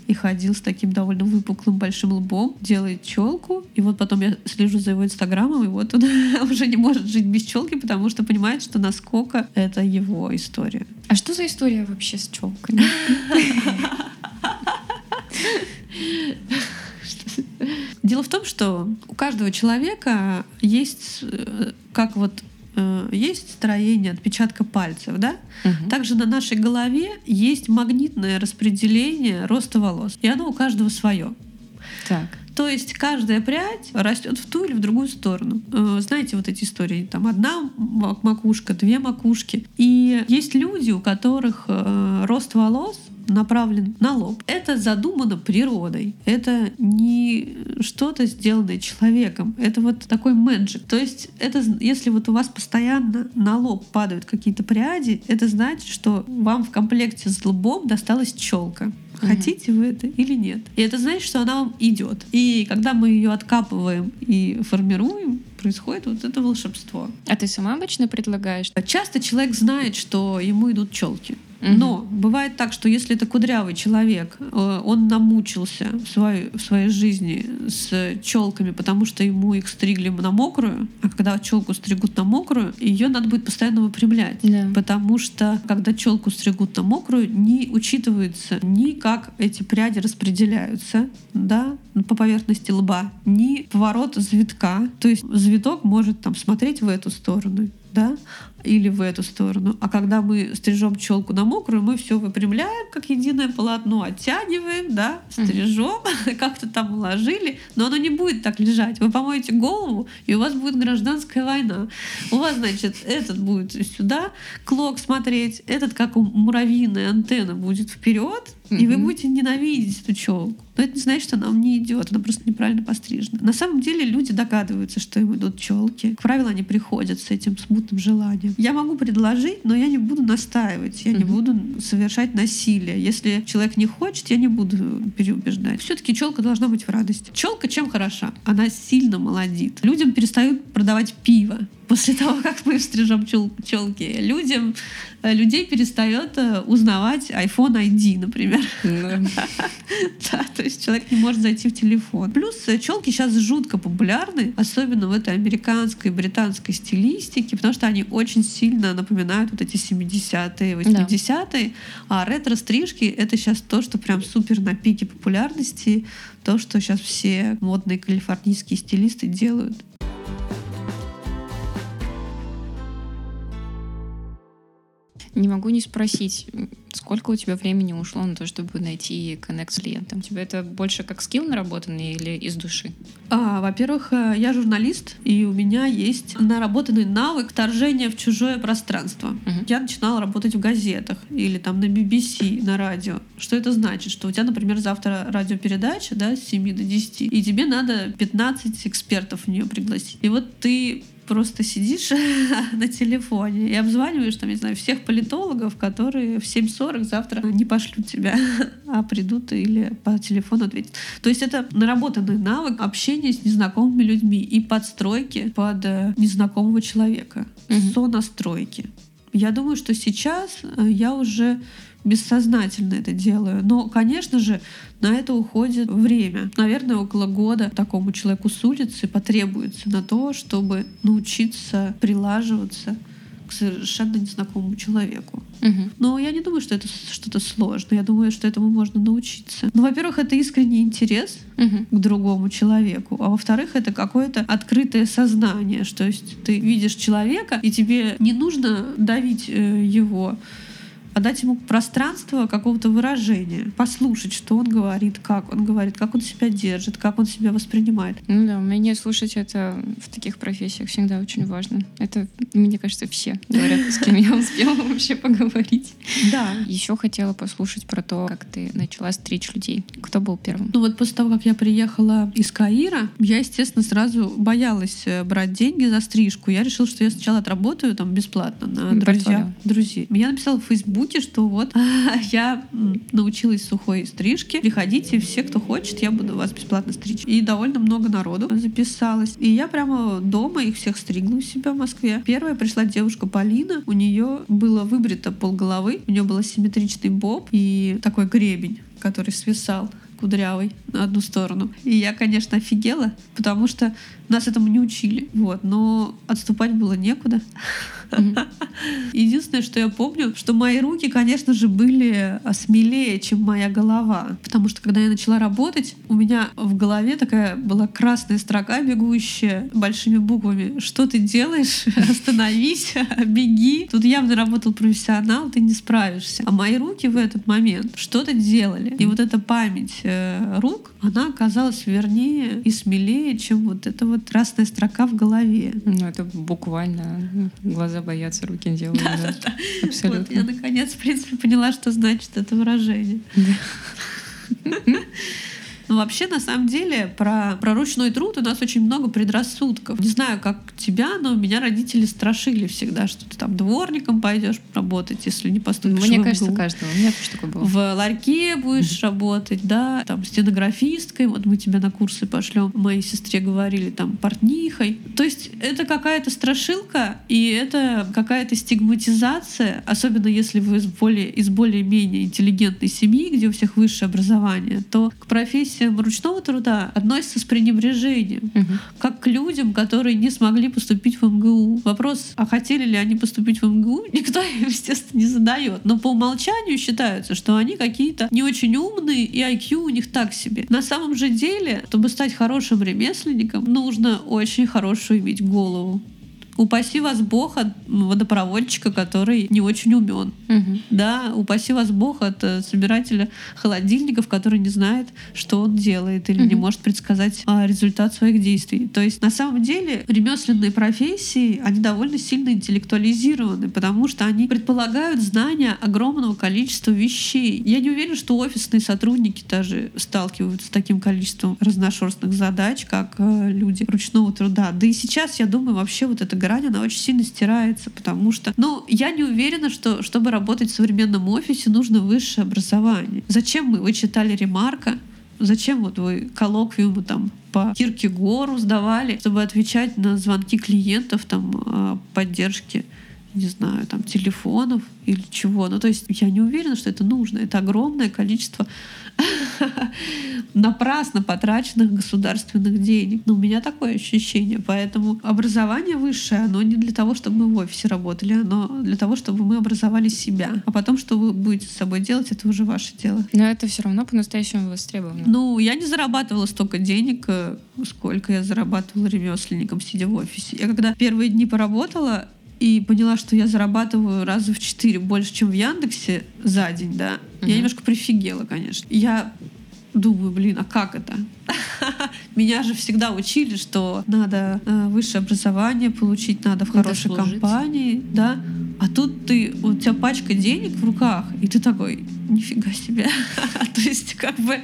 и ходил с таким довольно выпуклым большим лбом, делает челку, и вот потом я слежу за его инстаграмом, и вот он *laughs* уже не может жить без челки, потому что понимает, что насколько это его история. А что за история вообще с челками? Дело в том, что у каждого человека есть, э, как вот э, есть строение отпечатка пальцев, да? Мгм. Также на нашей голове есть магнитное распределение роста волос, и оно у каждого свое. Так. То есть каждая прядь растет в ту или в другую сторону. Э, Знаете, вот эти истории, там одна ма- макушка, две макушки. И есть люди, у которых э, рост волос направлен на лоб. Это задумано природой. Это не что-то сделанное человеком. Это вот такой мэджик. То есть это, если вот у вас постоянно на лоб падают какие-то пряди, это значит, что вам в комплекте с лбом досталась челка. Хотите вы это или нет? И это значит, что она вам идет. И когда мы ее откапываем и формируем, происходит вот это волшебство. А ты сама обычно предлагаешь? Часто человек знает, что ему идут челки. Но бывает так, что если это кудрявый человек, э, он намучился в своей, в своей жизни с челками, потому что ему их стригли на мокрую, а когда челку стригут на мокрую, ее надо будет постоянно выпрямлять. Да. Потому что когда челку стригут на мокрую, не учитывается ни как эти пряди распределяются да, по поверхности лба, ни поворот завитка. То есть завиток может там смотреть в эту сторону, да, или в эту сторону. А когда мы стрижем челку на мокрую, мы все выпрямляем как единое полотно, оттягиваем, да, стрижем, *laughs* как-то там уложили, но оно не будет так лежать. Вы помоете голову, и у вас будет гражданская война. У вас, значит, этот будет сюда, клок смотреть, этот, как у муравьиная антенна, будет вперед, и вы будете ненавидеть эту челку. Но это не значит, что она вам не идет, она просто неправильно пострижена. На самом деле люди догадываются, что им идут челки. Как правило, они приходят с этим смутным желанием. Я могу предложить, но я не буду настаивать, я не буду совершать насилие. Если человек не хочет, я не буду переубеждать. Все-таки челка должна быть в радости. Челка чем хороша? Она сильно молодит. Людям перестают продавать пиво после того, как мы стрижем чел челки. Людям, э, людей перестает э, узнавать iPhone ID, например. *laughs* Да, то есть человек не может зайти в телефон. Плюс э, челки сейчас жутко популярны, особенно в этой американской, британской стилистике, потому что они очень сильно напоминают вот эти 70-е, 80-е. А ретро-стрижки — это сейчас то, что прям супер на пике популярности, то, что сейчас все модные калифорнийские стилисты делают. Не могу не спросить, сколько у тебя времени ушло на то, чтобы найти коннект с клиентом? Тебе это больше как скилл наработанный или из души? А, во-первых, э, я журналист, и у меня есть наработанный навык вторжения в чужое пространство. Мгм. Я начинала работать в газетах или там на BBC, на радио. Что это значит? Что у тебя, например, завтра радиопередача да, с 7 до 10, и тебе надо 15 экспертов в нее пригласить. И вот ты просто сидишь *laughs* на телефоне и обзваниваешь, там, не знаю, всех политологов, которые в 7.40 завтра не пошлют тебя, *laughs* а придут или по телефону ответят. То есть это наработанный навык общения с незнакомыми людьми и подстройки под э, незнакомого человека, Мгм. сонастройки. Я думаю, что сейчас э, я уже бессознательно это делаю. Но, конечно же, на это уходит время. Наверное, около года такому человеку с улицы потребуется на то, чтобы научиться прилаживаться к совершенно незнакомому человеку. Мгм. Но я не думаю, что это что-то сложное. Я думаю, что этому можно научиться. Ну, во-первых, это искренний интерес Мгм. к другому человеку, а во-вторых, это какое-то открытое сознание, что есть ты видишь человека, и тебе не нужно давить э, его, а дать ему пространство какого-то выражения, послушать, что он говорит, как он говорит, как он себя держит, как он себя воспринимает. Ну да, умение слушать это в таких профессиях всегда очень важно. Это, мне кажется, все говорят, с кем я успела *laughs* вообще поговорить. Да. Еще хотела послушать про то, как ты начала стричь людей. Кто был первым? Ну вот после того, как я приехала из Каира, я, естественно, сразу боялась э, брать деньги за стрижку. Я решила, что я сначала отработаю там бесплатно на друзья, друзей. Я написала в Фейсбуке, что вот *laughs* я научилась сухой стрижке. Приходите, все, кто хочет, я буду вас бесплатно стричь. И довольно много народу записалось. И я прямо дома их всех стригла у себя в Москве. Первая пришла девушка Полина. У нее было выбрито полголовы. У нее был асимметричный боб и такой гребень, который свисал кудрявый на одну сторону. И я, конечно, офигела, потому что нас этому не учили. Вот. Но отступать было некуда. Мгм. Единственное, что я помню, что мои руки, конечно же, были смелее, чем моя голова. Потому что, когда я начала работать, у меня в голове такая была красная строка, бегущая большими буквами. Что ты делаешь? Остановись, *laughs* беги. Тут явно работал профессионал, ты не справишься. А мои руки в этот момент что-то делали. И вот эта память рук, она оказалась вернее и смелее, чем вот эта вот красная строка в голове. Ну, это буквально ну, глаза боятся, руки делают. да. Вот Абсолютно. я наконец, в принципе, поняла, что значит это выражение. Ну, *laughs* Но вообще, на самом деле, про, про ручной труд у нас очень много предрассудков. Не знаю, как тебя, но меня родители страшили всегда, что ты там дворником пойдешь работать, если не поступишь Мне в кажется, МГУ. каждого. У меня тоже такое было. В ларьке будешь работать, да, там стенографисткой, вот мы тебя на курсы пошлем. Моей сестре говорили там портнихой. То есть это какая-то страшилка, и это какая-то стигматизация, особенно если вы из более, из более-менее интеллигентной семьи, где у всех высшее образование, то к профессиям ручного труда относятся с пренебрежением, Мгм. как к людям, которые не смогли поступить в МГУ. Вопрос, а хотели ли они поступить в МГУ, *laughs* никто, естественно, не задает. Но по умолчанию считается, что они какие-то не очень умные, и IQ у них так себе. На самом же деле, чтобы стать хорошим ремесленником, нужно очень хорошую иметь голову. Упаси вас Бог от водопроводчика, который не очень умен. Мгм. Да, упаси вас Бог от э, собирателя холодильников, который не знает, что он делает или не Мгм. может предсказать а, результат своих действий. То есть на самом деле ремесленные профессии, они довольно сильно интеллектуализированы, потому что они предполагают знания огромного количества вещей. Я не уверена, что офисные сотрудники даже сталкиваются с таким количеством разношерстных задач, как э, люди ручного труда. Да и сейчас, я думаю, вообще вот эта грань, она очень сильно стирается, потому что, ну, я не уверена, что чтобы работать в современном офисе, нужно высшее образование. Зачем мы? Вы читали Ремарка? Зачем вот вы коллоквиумы там по Киркегору сдавали, чтобы отвечать на звонки клиентов там о поддержке не знаю, там, телефонов или чего. Ну, то есть я не уверена, что это нужно. Это огромное количество *laughs* напрасно потраченных государственных денег. Но у меня такое ощущение. Поэтому образование высшее, оно не для того, чтобы мы в офисе работали, оно для того, чтобы мы образовали себя. А потом, что вы будете с собой делать, это уже ваше дело. Но это все равно по-настоящему востребовано. Ну, я не зарабатывала столько денег, э, сколько я зарабатывала ремесленником, сидя в офисе. Я когда первые дни поработала, и поняла, что я зарабатываю раза в четыре больше, чем в Яндексе за день, да, я Мгм. немножко прифигела, конечно. Я думаю, блин, а как это? *laughs* Меня же всегда учили, что надо э, высшее образование получить, надо в хорошей компании, да. А тут ты, у тебя пачка денег в руках, и ты такой, нифига себе. *laughs* То есть как бы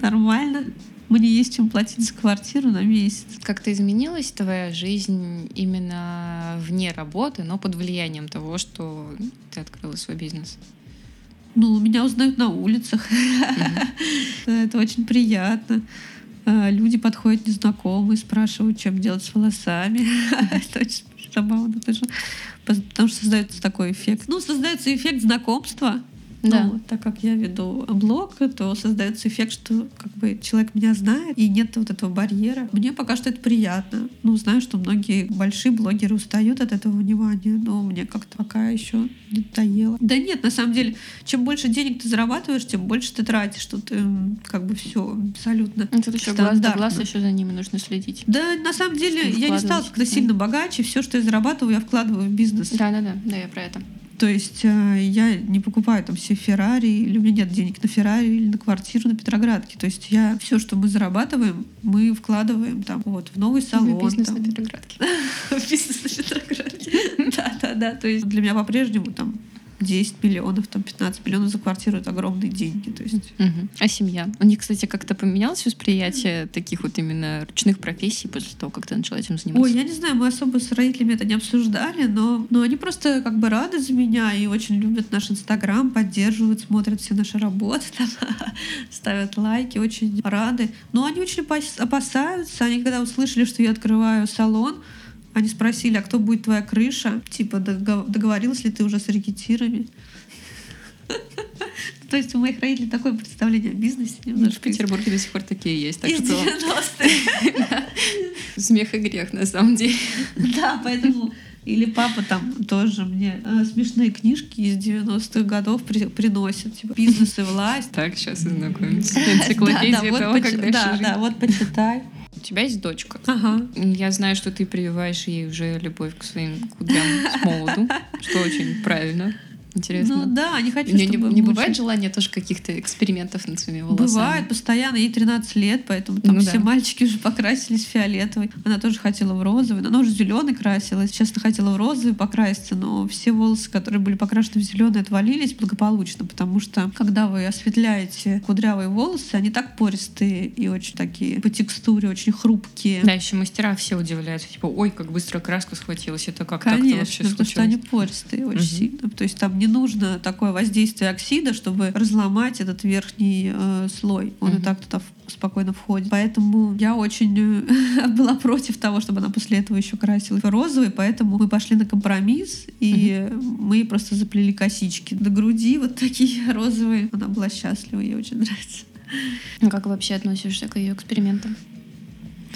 нормально. Мне есть чем платить за квартиру на месяц. Как-то изменилась твоя жизнь именно вне работы, но под влиянием того, что ты открыла свой бизнес? Ну, меня узнают на улицах. *laughs* Это очень приятно. А, Люди подходят незнакомые, спрашивают, чем делать с волосами. *laughs* Это очень забавно тоже. Потому что создается такой эффект. Ну, создается эффект знакомства. Да. Ну, так как я веду блог, то создается эффект, что как бы человек меня знает, и нет вот этого барьера. Мне пока что это приятно. Ну, знаю, что многие большие блогеры устают от этого внимания, но мне как-то пока еще не надоело. Да нет, на самом деле, чем больше денег ты зарабатываешь, тем больше ты тратишь. Тут м, как бы все абсолютно. Ну, Тут еще глаз да глаз, еще за ними нужно следить. Да, на самом деле, я не стала когда сильно богаче. Все, что я зарабатываю, я вкладываю в бизнес. Да-да-да, да, я про это. То есть э, я не покупаю там все Феррари, или у меня нет денег на Феррари или на квартиру на Петроградке. То есть я все, что мы зарабатываем, мы вкладываем там вот в новый салон. Бизнес там. на Петроградке. В *laughs* бизнес на Петроградке. *laughs* Да, да, да. То есть для меня по-прежнему там 10 миллионов, там 15 миллионов за квартиру это огромные деньги. То есть Мгм. А семья? У них, кстати, как-то поменялось восприятие таких вот именно ручных профессий после того, как ты начала этим заниматься? Ой, я не знаю, мы особо с родителями это не обсуждали, но, но они просто как бы рады за меня и очень любят наш Инстаграм, поддерживают, смотрят все наши работы, *laughs* там, ставят лайки, очень рады. Но они очень опас- опасаются. Они когда услышали, что я открываю салон, они спросили, а кто будет твоя крыша? Типа, дого- договорилась ли ты уже с рекетирами? *laughs* То есть у моих родителей такое представление о бизнесе Ну, в немножко из- Петербурге до сих пор такие есть, так из что 90-х. *laughs* смех и грех на самом деле. *laughs* Да, поэтому... Или папа там тоже мне э, смешные книжки из 90-х годов при- приносит. Типа «Бизнес и власть». Так, сейчас знакомимся. Энциклопедия того, как дальше да, да, вот почитай. У тебя есть дочка. Ага. Я знаю, что ты прививаешь ей уже любовь к своим кудрям с молоду, что очень правильно. Интересно. Ну да, Не, чтобы не, не бывает желания тоже каких-то экспериментов над своими волосами? Бывает постоянно, ей 13 лет, поэтому там Ну все да. мальчики уже покрасились фиолетовый. Она тоже хотела в розовый, но она уже зеленый красилась. Честно, хотела в розовый покраситься, но все волосы, которые были покрашены в зеленый, отвалились благополучно, потому что когда вы осветляете кудрявые волосы, они так пористые и очень такие по текстуре, очень хрупкие. Да, еще мастера все удивляются. Типа, ой, как быстро краска схватилась. Это как так-то Конечно, вообще потому что случилось? они пористые очень Мгм. сильно. То есть там не нужно такое воздействие оксида, чтобы разломать этот верхний э, слой. Он и Мгм. так туда спокойно входит. Поэтому я очень э, *laughs* была против того, чтобы она после этого еще красилась в розовый, поэтому мы пошли на компромисс, и мы ей просто заплели косички до груди, вот такие *laughs* розовые. Она была счастлива, ей очень нравится. Ну, Как вообще относишься к ее экспериментам?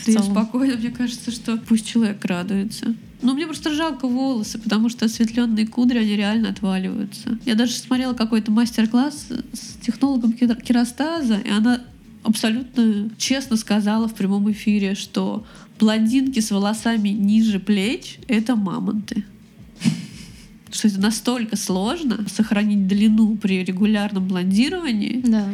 Да я спокойно, мне кажется, что пусть человек радуется. Ну, мне просто жалко волосы, потому что осветленные кудри, они реально отваливаются. Я даже смотрела какой-то мастер-класс с технологом кер- керастаза, и она абсолютно честно сказала в прямом эфире, что блондинки с волосами ниже плеч — это мамонты. *laughs* Что это настолько сложно сохранить длину при регулярном блондировании, Да.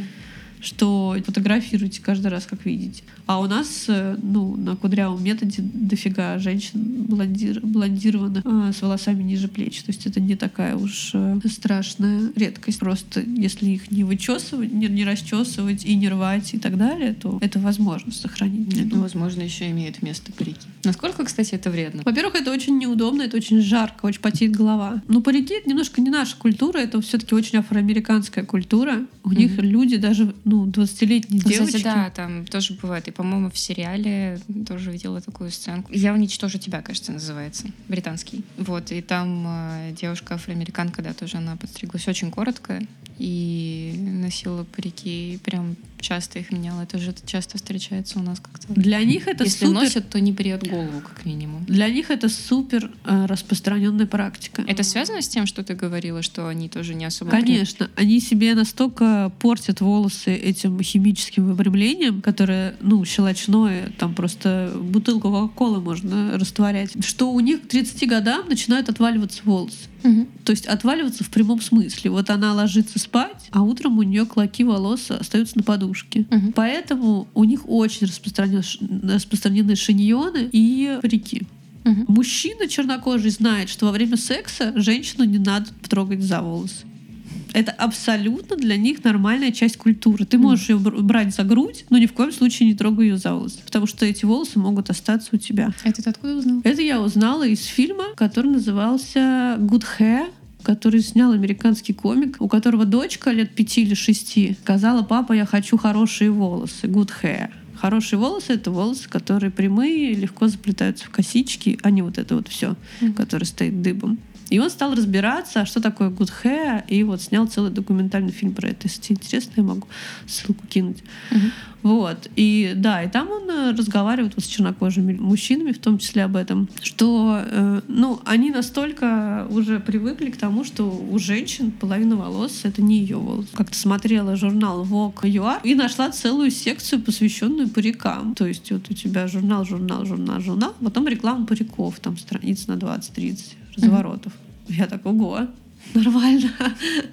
что фотографируйте каждый раз, как видите. А у нас, э, ну, на кудрявом методе дофига женщин блондир, блондированных э, с волосами ниже плеч. То есть это не такая уж э, страшная редкость. Просто если их не вычесывать, не, не расчесывать и не рвать и так далее, то это возможно сохранить Ну, возможно, еще имеет место парики. Насколько, кстати, это вредно? Во-первых, это очень неудобно, это очень жарко, очень потеет голова. Но парики это немножко не наша культура, это все-таки очень афроамериканская культура. У Мгм. них люди даже, ну, 20-летние девочки. Кстати, да, там тоже бывает. И, по-моему, в сериале тоже видела такую сценку. «Я уничтожу тебя», кажется, называется. Британский. Вот, и там э, девушка афроамериканка, да, тоже она подстриглась очень коротко и носила парики, прям часто их меняла. Это же часто встречается у нас как-то. Для них это Если супер. носят, то не бреют голову, как минимум. Для них это супер э, распространенная практика. Это связано с тем, что ты говорила, что они тоже не особо... при- Конечно, они себе настолько портят волосы этим химическим выпрямлением, которое, ну, щелочное, там просто бутылку Кока-Колы можно растворять, что у них к 30 годам начинают отваливаться волосы. Мгм. То есть отваливаться в прямом смысле. Вот она ложится спать, а утром у нее клоки волос остаются на подушке. Мгм. Поэтому у них очень распространены, распространены шиньоны и парики. Мгм. Мужчина чернокожий знает, что во время секса женщину не надо трогать за волосы. Это абсолютно для них нормальная часть культуры. Ты можешь ее брать за грудь, но ни в коем случае не трогай ее за волосы, потому что эти волосы могут остаться у тебя. Это ты откуда узнал? Это я узнала из фильма, который назывался Good Hair который снял американский комик, у которого дочка лет пяти или шести сказала, папа, я хочу хорошие волосы, good hair. Хорошие волосы — это волосы, которые прямые, легко заплетаются в косички, а не вот это вот все, Мгм. которое стоит дыбом. И он стал разбираться, а что такое good hair, и вот снял целый документальный фильм про это. Если тебе интересно, я могу ссылку кинуть. Мгм. Вот. И да, и там он э, разговаривает вот с чернокожими мужчинами, в том числе об этом, что э, ну, они настолько уже привыкли к тому, что у женщин половина волос — это не ее волосы. Как-то смотрела журнал Vogue UR и нашла целую секцию, посвященную парикам. То есть вот у тебя журнал, журнал, журнал, журнал, потом реклама париков, там страниц на 20-30 разворотов. Я так, ого, нормально.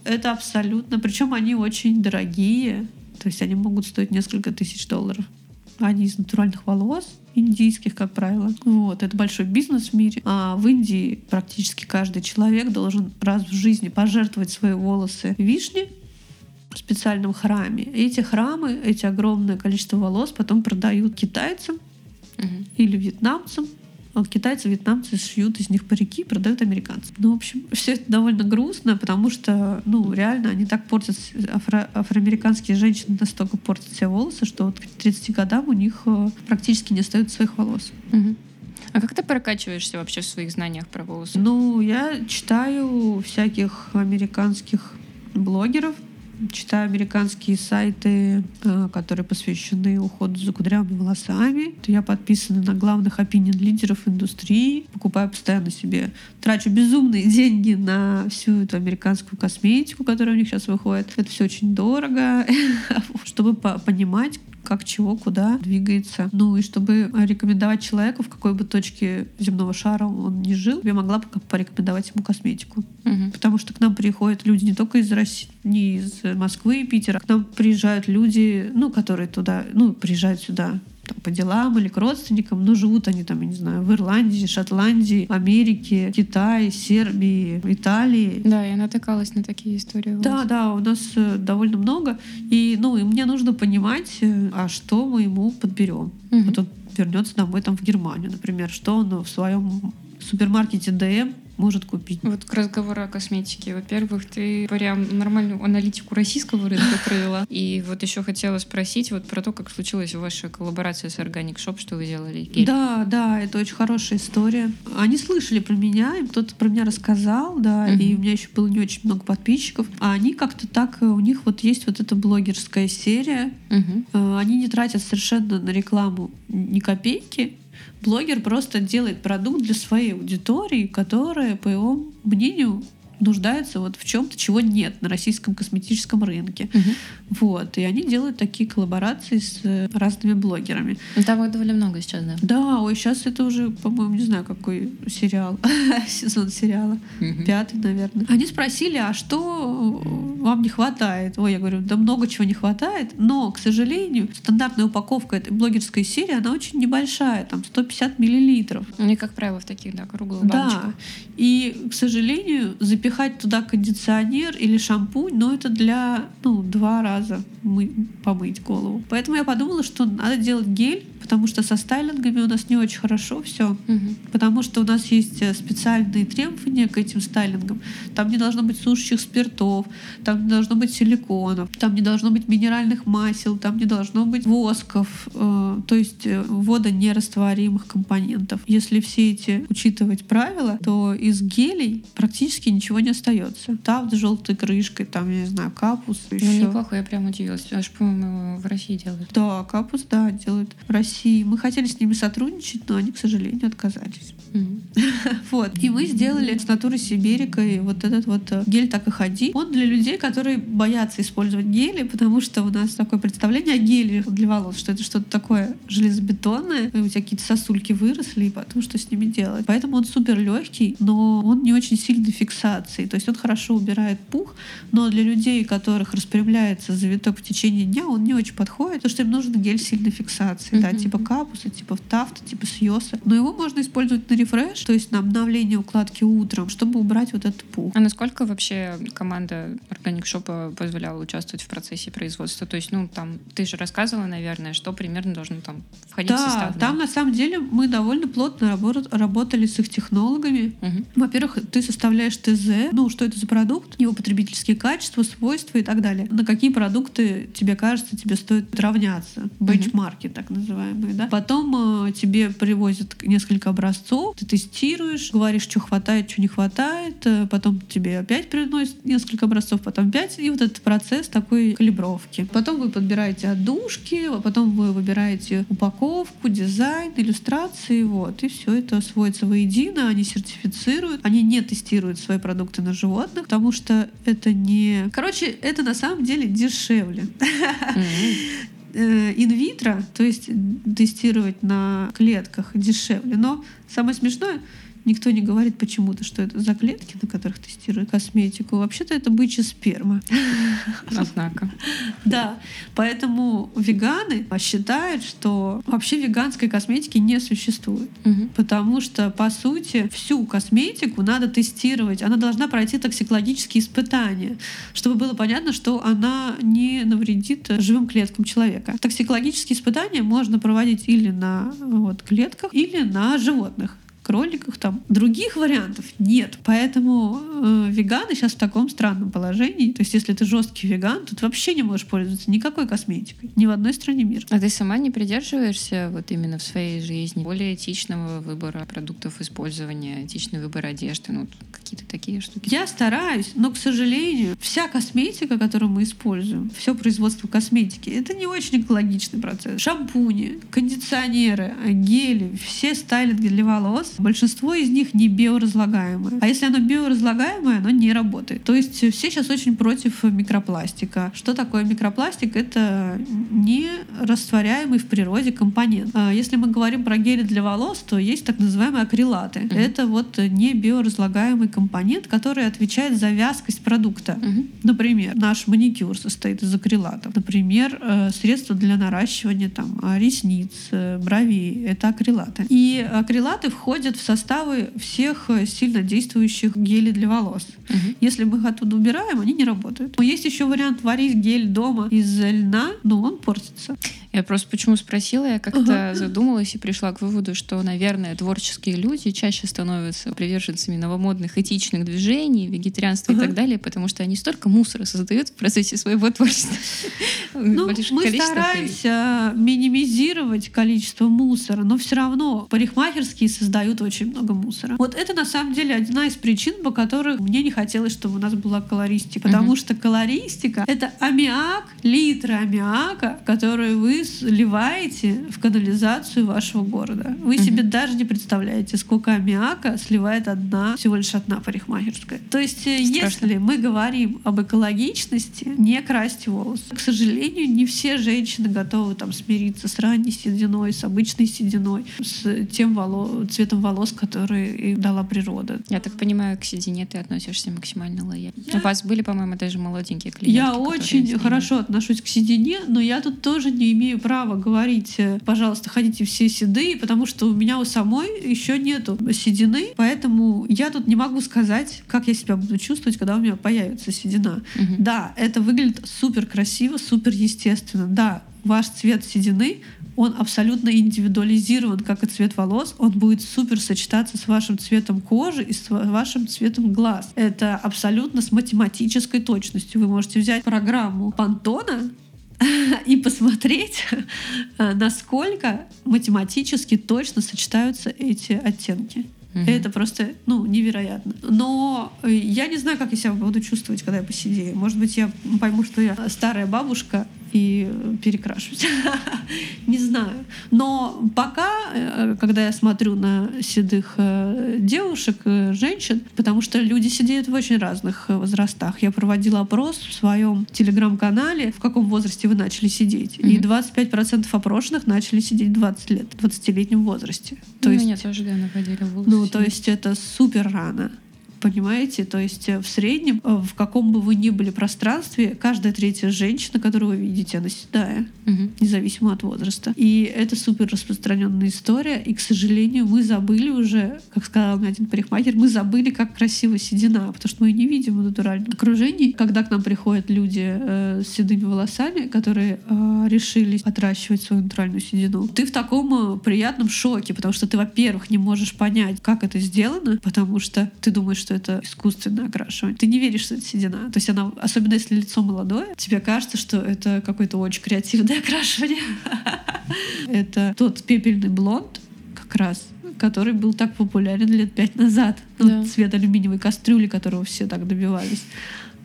Это абсолютно. Причем они очень дорогие. То есть они могут стоить несколько тысяч долларов. Они из натуральных волос, индийских, как правило. Вот, это большой бизнес в мире. А в Индии практически каждый человек должен раз в жизни пожертвовать свои волосы вишни в специальном храме. И эти храмы, эти огромное количество волос потом продают китайцам Мгм. или вьетнамцам. А китайцы, вьетнамцы шьют из них парики и продают американцам. Ну, в общем, все это довольно грустно, потому что, ну, реально, они так портят, афро- афроамериканские женщины настолько портят себе волосы, что вот к 30 годам у них э, практически не остается своих волос. Мгм. А как ты прокачиваешься вообще в своих знаниях про волосы? Ну, я читаю всяких американских блогеров, читаю американские сайты, э, которые посвящены уходу за кудрявыми волосами. Я подписана на главных opinion лидеров индустрии, покупаю постоянно себе, трачу безумные деньги на всю эту американскую косметику, которая у них сейчас выходит. Это все очень дорого, *laughs* чтобы по- понимать, как чего, куда двигается. Ну и чтобы рекомендовать человеку, в какой бы точке земного шара он не жил, я могла бы порекомендовать ему косметику. Мгм. Потому что к нам приходят люди не только из России, не из Москвы и Питера. К нам приезжают люди, ну, которые туда, ну, приезжают сюда там, по делам или к родственникам, но живут они там, я не знаю, в Ирландии, Шотландии, Америке, Китае, Сербии, Италии. Да, я натыкалась на такие истории. у Да, вас. да, у нас э, довольно много. И, ну, и мне нужно понимать, э, а что мы ему подберем. Мгм. Вот он вернется домой там в Германию, например, что он в своем супермаркете ДМ может купить. Вот к разговору о косметике. Во-первых, ты прям нормальную аналитику российского рынка провела. И вот еще хотела спросить вот про то, как случилась ваша коллаборация с Organic Shop, что вы делали. гель. Да, да, это очень хорошая история. Они слышали про меня, им кто-то про меня рассказал, да, Мгм. и у меня еще было не очень много подписчиков. А они как-то так, э, у них вот есть вот эта блогерская серия. Э, Они не тратят совершенно на рекламу ни копейки. Блогер просто делает продукт для своей аудитории, которая, по его мнению, нуждается вот в чем-то, чего нет на российском косметическом рынке. Мгм. Вот. И они делают такие коллаборации с э, разными блогерами. Ну, Там их довольно много сейчас, да. Да, ой, сейчас это уже, по-моему, не знаю, какой сериал, *laughs* сезон сериала, Мгм. пятый, наверное. Они спросили, а что вам не хватает? Ой, я говорю, да много чего не хватает, но, к сожалению, стандартная упаковка этой блогерской серии, она очень небольшая, там 150 миллилитров. Они, как правило, в таких, да, круглых баночках. Да, и, к сожалению, запихать туда кондиционер или шампунь, но это для, ну, два раза мы, помыть голову. Поэтому я подумала, что надо делать гель, потому что со стайлингами у нас не очень хорошо все. Мгм. Потому что у нас есть э, специальные требования к этим стайлингам. Там не должно быть сушащих спиртов, там не должно быть силиконов, там не должно быть минеральных масел, там не должно быть восков, э, то есть э, водонерастворимых компонентов. Если все эти учитывать правила, то из гелей практически ничего не остается. Тафт с желтой крышкой, там, я не знаю, капус Ну, еще. неплохо, я прям удивилась. Аж, по-моему, в России делают. Да, капус, да, делают в России. Мы хотели с ними сотрудничать, но они, к сожалению, отказались. Мгм. *laughs* Вот. И мы сделали с натуры сибирикой вот этот вот э, гель «Так и ходи». Он для людей, которые боятся использовать гели, потому что у нас такое представление о геле для волос, что это что-то такое железобетонное, и у тебя какие-то сосульки выросли, и потом что с ними делать. Поэтому он супер легкий, но он не очень сильной фиксации. То есть он хорошо убирает пух, но для людей, у которых распрямляется завиток в течение дня, он не очень подходит, потому что им нужен гель сильной фиксации, да, Мгм. Типа капуса, типа тафта, типа сьоса. Но его можно использовать на рефреш, то есть на обновление укладки утром, чтобы убрать вот этот пух. А насколько вообще команда Organic Shop позволяла участвовать в процессе производства? То есть, ну, там, ты же рассказывала, наверное, что примерно должно там входить в Да, состав. там на самом деле мы довольно плотно работ- работали с их технологами. Мгм. Во-первых, ты составляешь ТЗ, ну, что это за продукт, его потребительские качества, свойства и так далее. На какие продукты тебе кажется, тебе стоит равняться. Бенчмарки, так называемые, да. Потом э, тебе привозят несколько образцов, ты тестируешь, говоришь, что хватает, что не хватает, э, потом тебе опять приносят несколько образцов, потом пять, и вот этот процесс такой калибровки. Потом вы подбираете отдушки, потом вы выбираете упаковку, дизайн, иллюстрации, вот, и все это сводится воедино, они сертифицируют, они не тестируют свои продукты на животных, потому что это не... Короче, это на самом деле дешевле. Мгм. Э, Инвитро, то есть тестировать на клетках дешевле, но самое смешное, Никто не говорит почему-то, что это за клетки, на которых тестируют косметику. Вообще-то это бычья сперма. *laughs* Однако. Да, поэтому веганы считают, что вообще веганской косметики не существует. Потому что, по сути, всю косметику надо тестировать. Она должна пройти токсикологические испытания, чтобы было понятно, что она не навредит живым клеткам человека. Токсикологические испытания можно проводить или на вот, клетках, или на животных кроликах там. Других вариантов нет. Поэтому э, веганы сейчас в таком странном положении. То есть, если ты жесткий веган, то ты вообще не можешь пользоваться никакой косметикой. Ни в одной стране мира. А ты сама не придерживаешься вот именно в своей жизни более этичного выбора продуктов использования, этичный выбор одежды, ну, какие-то такие штуки? Я стараюсь, но, к сожалению, вся косметика, которую мы используем, все производство косметики, это не очень экологичный процесс. Шампуни, кондиционеры, гели, все стайлинги для волос, большинство из них не биоразлагаемое. А если оно биоразлагаемое, оно не работает. То есть все сейчас очень против микропластика. Что такое микропластик? Это не растворяемый в природе компонент. А если мы говорим про гели для волос, то есть так называемые акрилаты. Mm-hmm. Это вот не биоразлагаемый компонент, который отвечает за вязкость продукта. Mm-hmm. Например, наш маникюр состоит из акрилатов. Например, э, средства для наращивания там, ресниц, э, бровей — это акрилаты. И акрилаты входят в составы всех сильно действующих гелей для волос. Угу. Если мы их оттуда убираем, они не работают. Но есть еще вариант варить гель дома из льна, но он портится. Я просто почему спросила, я как-то угу. задумалась и пришла к выводу, что, наверное, творческие люди чаще становятся приверженцами новомодных этичных движений, вегетарианства угу. и так далее, потому что они столько мусора создают в процессе своего творчества. *laughs* Ну, мы стараемся минимизировать количество мусора, но все равно парикмахерские создают очень много мусора. Вот это на самом деле одна из причин, по которых мне не хотелось, чтобы у нас была колористика, потому что колористика — это аммиак, литры аммиака, которые вы сливаете в канализацию вашего города. Вы угу. себе даже не представляете, сколько аммиака сливает одна, всего лишь одна парикмахерская. То есть, э, Страшно. если мы говорим об экологичности, не красьте волосы. К сожалению, не все женщины готовы там смириться с ранней сединой, с обычной сединой, с тем воло... цветом волос, который им дала природа. Я так понимаю, к седине ты относишься максимально лояльно. Я... У вас были, по-моему, даже молоденькие клиенты. Я очень хорошо отношусь к седине, но я тут тоже не имею имею право говорить, э, пожалуйста, ходите все седые, потому что у меня у самой еще нету седины, поэтому я тут не могу сказать, как я себя буду чувствовать, когда у меня появится седина. Угу. Да, это выглядит супер красиво, супер естественно. Да, ваш цвет седины он абсолютно индивидуализирован, как и цвет волос. Он будет супер сочетаться с вашим цветом кожи и с вашим цветом глаз. Это абсолютно с математической точностью. Вы можете взять программу Пантона, *laughs* и посмотреть, *laughs* э, насколько математически точно сочетаются эти оттенки. Угу. Это просто, ну, невероятно. Но э, я не знаю, как я себя буду чувствовать, когда я посидею. Может быть, я пойму, что я старая бабушка, и перекрашивать. *laughs* Не знаю. Но пока, э, когда я смотрю на седых э, девушек, э, женщин, потому что люди сидят в очень разных возрастах. Я проводила опрос в своем телеграм-канале, в каком возрасте вы начали сидеть. И 25% опрошенных начали сидеть в 20 лет, в 20-летнем возрасте. То ну, есть, меня тоже, да, находили в Ну, то есть это супер рано. Понимаете? То есть э, в среднем, э, в каком бы вы ни были пространстве, каждая третья женщина, которую вы видите, она седая, угу. независимо от возраста. И это супер распространенная история. И, к сожалению, мы забыли уже, как сказал мне один парикмахер, мы забыли, как красиво седина, потому что мы ее не видим в натуральном окружении. Когда к нам приходят люди э, с седыми волосами, которые э, решили отращивать свою натуральную седину, ты в таком э, приятном шоке, потому что ты, во-первых, не можешь понять, как это сделано, потому что ты думаешь, что это искусственное окрашивание. Ты не веришь, что это седина. То есть она, особенно если лицо молодое, тебе кажется, что это какое-то очень креативное *laughs* окрашивание. *laughs* Это тот пепельный блонд, как раз который был так популярен лет пять назад. Да. цвет алюминиевой кастрюли, которого все так добивались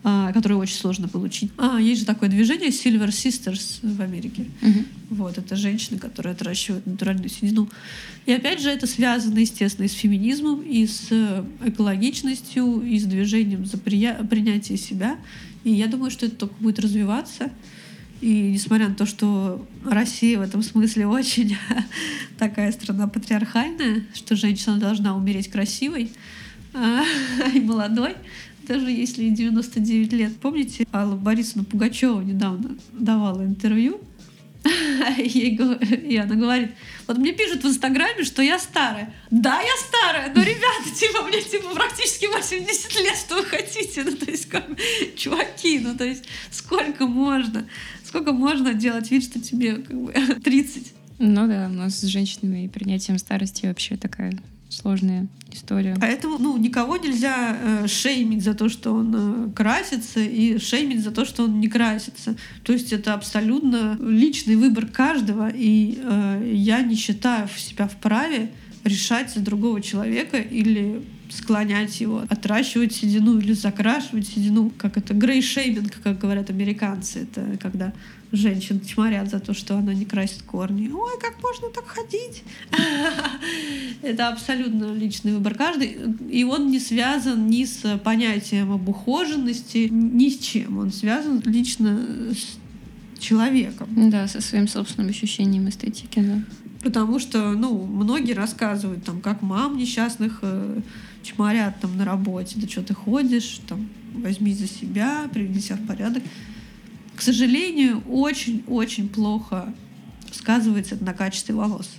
а, которую очень сложно получить. А, есть же такое движение Silver Sisters в Америке. Угу. Вот, это женщины, которые отращивают натуральную седину. И опять же, это связано, естественно, и с феминизмом, и с э, экологичностью, и с движением за прия- принятие себя. И я думаю, что это только будет развиваться. И несмотря на то, что Россия в этом смысле очень *laughs* такая страна патриархальная, что женщина должна умереть красивой а, *laughs* и молодой, даже если 99 лет. Помните, Алла Борисовна Пугачева недавно давала интервью, *laughs* и она говорит, вот мне пишут в Инстаграме, что я старая. Да, я старая, но, ребята, типа, мне типа практически 80 лет, что вы хотите? Ну, то есть, как, чуваки, ну, то есть, сколько можно? Сколько можно делать вид, что тебе как бы *laughs* 30? Ну да, у нас с женщинами и принятием старости вообще такая сложная история. Поэтому ну, никого нельзя э, шеймить за то, что он э, красится, и шеймить за то, что он не красится. То есть это абсолютно личный выбор каждого, и э, я не считаю себя вправе решать за другого человека или склонять его, отращивать седину или закрашивать седину, как это грейшейминг, как говорят американцы. Это когда женщин чморят за то, что она не красит корни. Ой, как можно так ходить? *laughs* Это абсолютно личный выбор каждый. И он не связан ни с понятием об ухоженности, ни с чем. Он связан лично с человеком. Да, со своим собственным ощущением эстетики, да. Потому что, ну, многие рассказывают, там, как мам несчастных э, чморят там на работе. Да что ты ходишь, там, возьми за себя, приведи себя в порядок к сожалению, очень-очень плохо сказывается на качестве волос.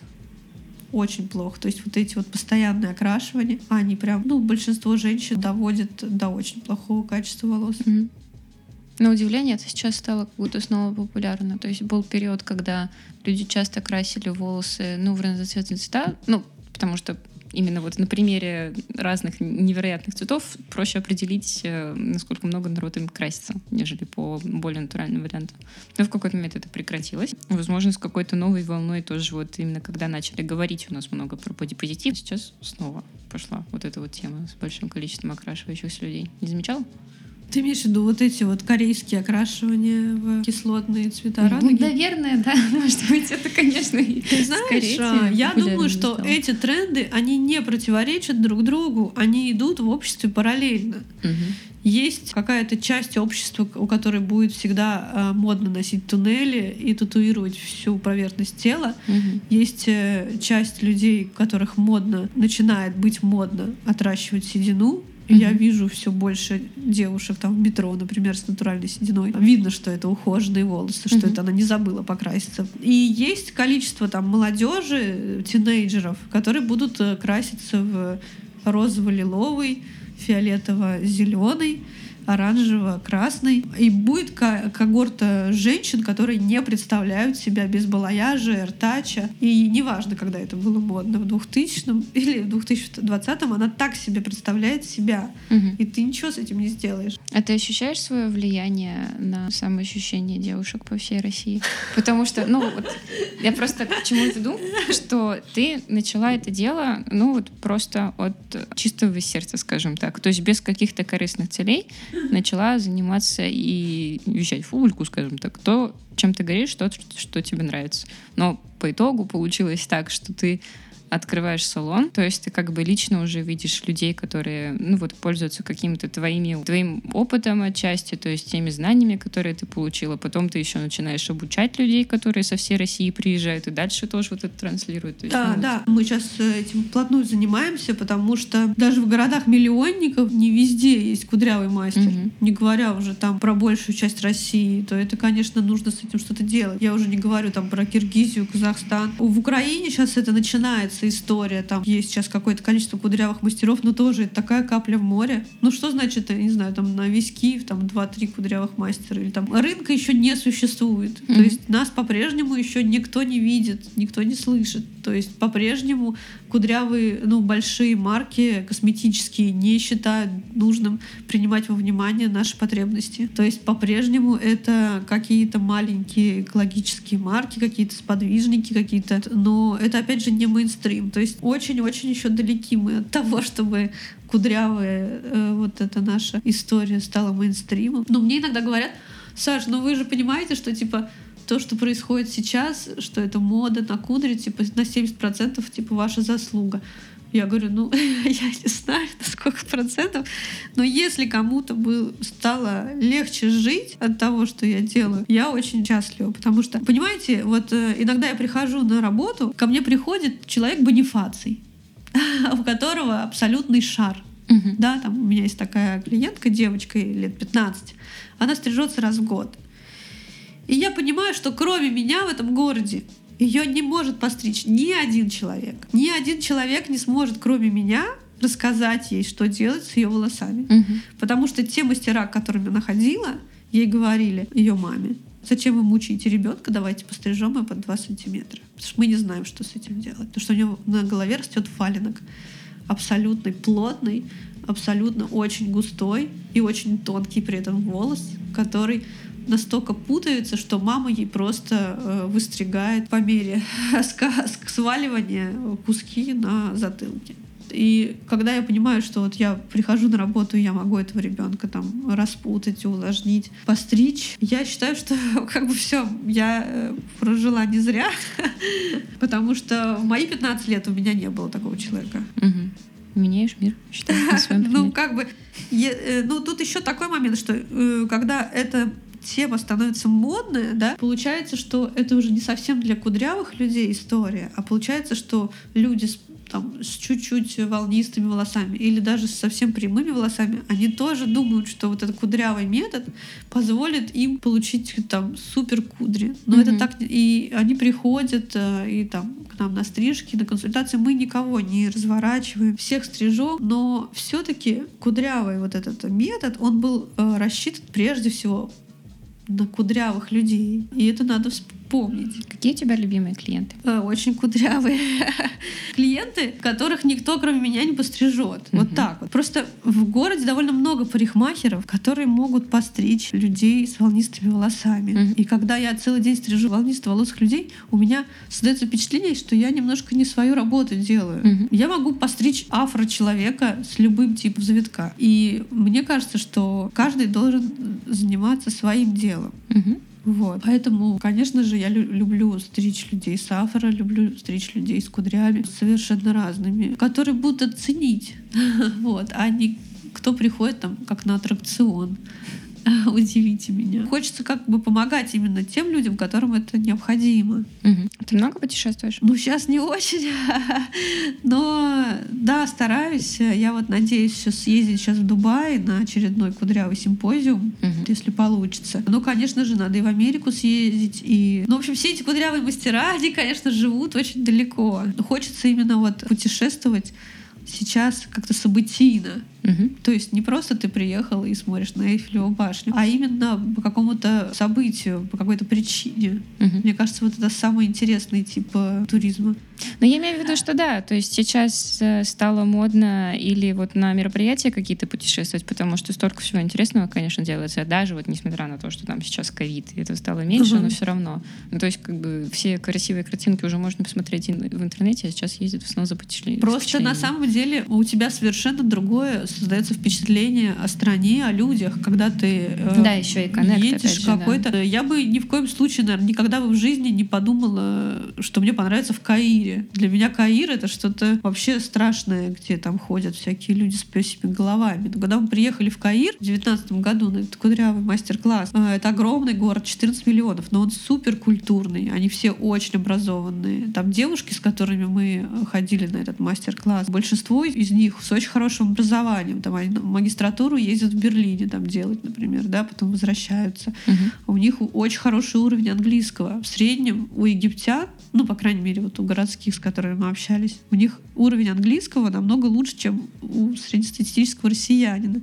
Очень плохо. То есть вот эти вот постоянные окрашивания, они прям, ну, большинство женщин доводят до очень плохого качества волос. Mm-hmm. На удивление, это сейчас стало как будто снова популярно. То есть был период, когда люди часто красили волосы, ну, в разноцветные цвета, ну, потому что именно вот на примере разных невероятных цветов проще определить, э, насколько много народ им красится, нежели по более натуральным вариантам. Но в какой-то момент это прекратилось. Возможно, с какой-то новой волной тоже вот именно когда начали говорить у нас много про бодипозитив, сейчас снова пошла вот эта вот тема с большим количеством окрашивающихся людей. Не замечал? Ты имеешь в виду вот эти вот корейские окрашивания в кислотные цвета радуги? Ну, наверное, да. *laughs* Может быть, это, конечно, Ты знаешь, а, я думаю, что стало. эти тренды, они не противоречат друг другу, они идут в обществе параллельно. Угу. Есть какая-то часть общества, у которой будет всегда э, модно носить туннели и татуировать всю поверхность тела. Угу. Есть э, часть людей, у которых модно, начинает быть модно отращивать седину, Mm-hmm. Я вижу все больше девушек там в метро, например, с натуральной сединой. Видно, что это ухоженные волосы, что это она не забыла покраситься. И есть количество там молодежи, тинейджеров, которые будут э, краситься в розово-лиловый, фиолетово-зеленый оранжево-красный. И будет когорта женщин, которые не представляют себя без балаяжа, эртача. И неважно, когда это было модно, в 2000 *laughs* или в 2020 она так себе представляет себя. Угу. И ты ничего с этим не сделаешь. А ты ощущаешь свое влияние на самоощущение девушек по всей России? Потому что, ну, вот, я просто к чему веду, что ты начала это дело, ну, вот просто от чистого сердца, скажем так. То есть без каких-то корыстных целей начала заниматься и вещать фульку, скажем так, то, чем ты горишь, то, что тебе нравится. Но по итогу получилось так, что ты открываешь салон, то есть ты как бы лично уже видишь людей, которые, ну вот, пользуются каким-то твоими, твоим опытом отчасти, то есть теми знаниями, которые ты получила. Потом ты еще начинаешь обучать людей, которые со всей России приезжают, и дальше тоже вот это транслируют. Есть, да, ну, да, мы сейчас этим плотно занимаемся, потому что даже в городах миллионников не везде есть кудрявый мастер, угу. не говоря уже там про большую часть России, то это, конечно, нужно с этим что-то делать. Я уже не говорю там про Киргизию, Казахстан. В Украине сейчас это начинается нравится история. Там есть сейчас какое-то количество кудрявых мастеров, но тоже это такая капля в море. Ну что значит, я не знаю, там на весь Киев там 2-3 кудрявых мастера или там рынка еще не существует. Mm-hmm. То есть нас по-прежнему еще никто не видит, никто не слышит. То есть по-прежнему кудрявые, ну, большие марки косметические не считают нужным принимать во внимание наши потребности. То есть по-прежнему это какие-то маленькие экологические марки, какие-то сподвижники, какие-то... Но это, опять же, не мейнстрим. То есть очень-очень еще далеки мы от того, *laughs* чтобы кудрявая э, вот эта наша история стала мейнстримом. Но мне иногда говорят, Саш, ну вы же понимаете, что типа то, что происходит сейчас, что это мода на кудри, типа на 70% типа ваша заслуга. Я говорю, ну, *laughs* я не знаю, на сколько процентов, но если кому-то бы стало легче жить от того, что я делаю, я очень счастлива, потому что, понимаете, вот э, иногда я прихожу на работу, ко мне приходит человек бонифаций, *laughs* у которого абсолютный шар. Uh-huh. Да, там у меня есть такая клиентка, девочка лет 15, она стрижется раз в год. И я понимаю, что кроме меня в этом городе ее не может постричь ни один человек. Ни один человек не сможет, кроме меня, рассказать ей, что делать с ее волосами. Угу. Потому что те мастера, к которым она ходила, ей говорили, ее маме, зачем вы мучаете ребенка, давайте пострижем ее под 2 сантиметра. Потому что мы не знаем, что с этим делать. Потому что у нее на голове растет фалинок. Абсолютный, плотный, абсолютно очень густой и очень тонкий при этом волос, который настолько путаются, что мама ей просто э, выстригает по мере *laughs* сваливания куски на затылке. И когда я понимаю, что вот я прихожу на работу, и я могу этого ребенка там распутать, увлажнить, постричь, я считаю, что *laughs* как бы все, я э, прожила не зря, *laughs* потому что в мои 15 лет у меня не было такого человека. Меняешь мир, считаю, Ну, как бы, э, ну, тут еще такой момент, что когда это тема становится модная, да, получается, что это уже не совсем для кудрявых людей история, а получается, что люди с там, с чуть-чуть волнистыми волосами или даже с совсем прямыми волосами, они тоже думают, что вот этот кудрявый метод позволит им получить там супер кудри. Но mm-hmm. это так и они приходят э, и там к нам на стрижки, на консультации мы никого не разворачиваем, всех стрижем, но все-таки кудрявый вот этот метод, он был э, рассчитан прежде всего на кудрявых людей. И это надо вспомнить. Какие у тебя любимые клиенты? Э, очень кудрявые *laughs* клиенты, которых никто, кроме меня, не пострижет. Вот так вот. Просто в городе довольно много парикмахеров, которые могут постричь людей с волнистыми волосами. И когда я целый день стрижу волнисто-волосых людей, у меня создается впечатление, что я немножко не свою работу делаю. Я могу постричь афро-человека с любым типом завитка. И мне кажется, что каждый должен заниматься своим делом. Вот. Поэтому, конечно же, я лю- люблю стричь людей с афро, люблю стричь людей с кудрями, совершенно разными, которые будут оценить. *laughs* вот, а не кто приходит там как на аттракцион. *laughs* удивите меня. Хочется как бы помогать именно тем людям, которым это необходимо. Угу. Ты много путешествуешь? Ну, сейчас не очень. *laughs* Но да, стараюсь. Я вот надеюсь сейчас съездить сейчас в Дубай на очередной кудрявый симпозиум, угу. если получится. Ну, конечно же, надо и в Америку съездить. И... Ну, в общем, все эти кудрявые мастера, *laughs* они, конечно, живут очень далеко. Хочется именно вот путешествовать сейчас как-то событийно. Угу. То есть не просто ты приехал и смотришь на Эйфелеву башню, а именно по какому-то событию, по какой-то причине. Угу. Мне кажется, вот это самый интересный тип э, туризма. Но я имею в виду, что да, то есть сейчас э, стало модно или вот на мероприятия какие-то путешествовать, потому что столько всего интересного, конечно, делается, даже вот несмотря на то, что там сейчас ковид, это стало меньше, угу. но все равно. Ну, то есть как бы все красивые картинки уже можно посмотреть в интернете, а сейчас ездят в основном за. Просто на самом деле у тебя совершенно другое создается впечатление о стране, о людях, когда ты э, да, еще и коннект, едешь какой-то. Да. Я бы ни в коем случае, наверное, никогда бы в жизни не подумала, что мне понравится в Каире. Для меня Каир это что-то вообще страшное, где там ходят всякие люди с песями головами. Но когда мы приехали в Каир в девятнадцатом году на этот кудрявый мастер-класс, э, это огромный город, 14 миллионов, но он супер культурный, они все очень образованные. Там девушки, с которыми мы ходили на этот мастер-класс, большинство из них с очень хорошим образованием. Там они магистратуру ездят в Берлине там делать, например, да, потом возвращаются. Угу. У них очень хороший уровень английского. В среднем у египтян, ну, по крайней мере, вот у городских, с которыми мы общались, у них уровень английского намного лучше, чем у среднестатистического россиянина.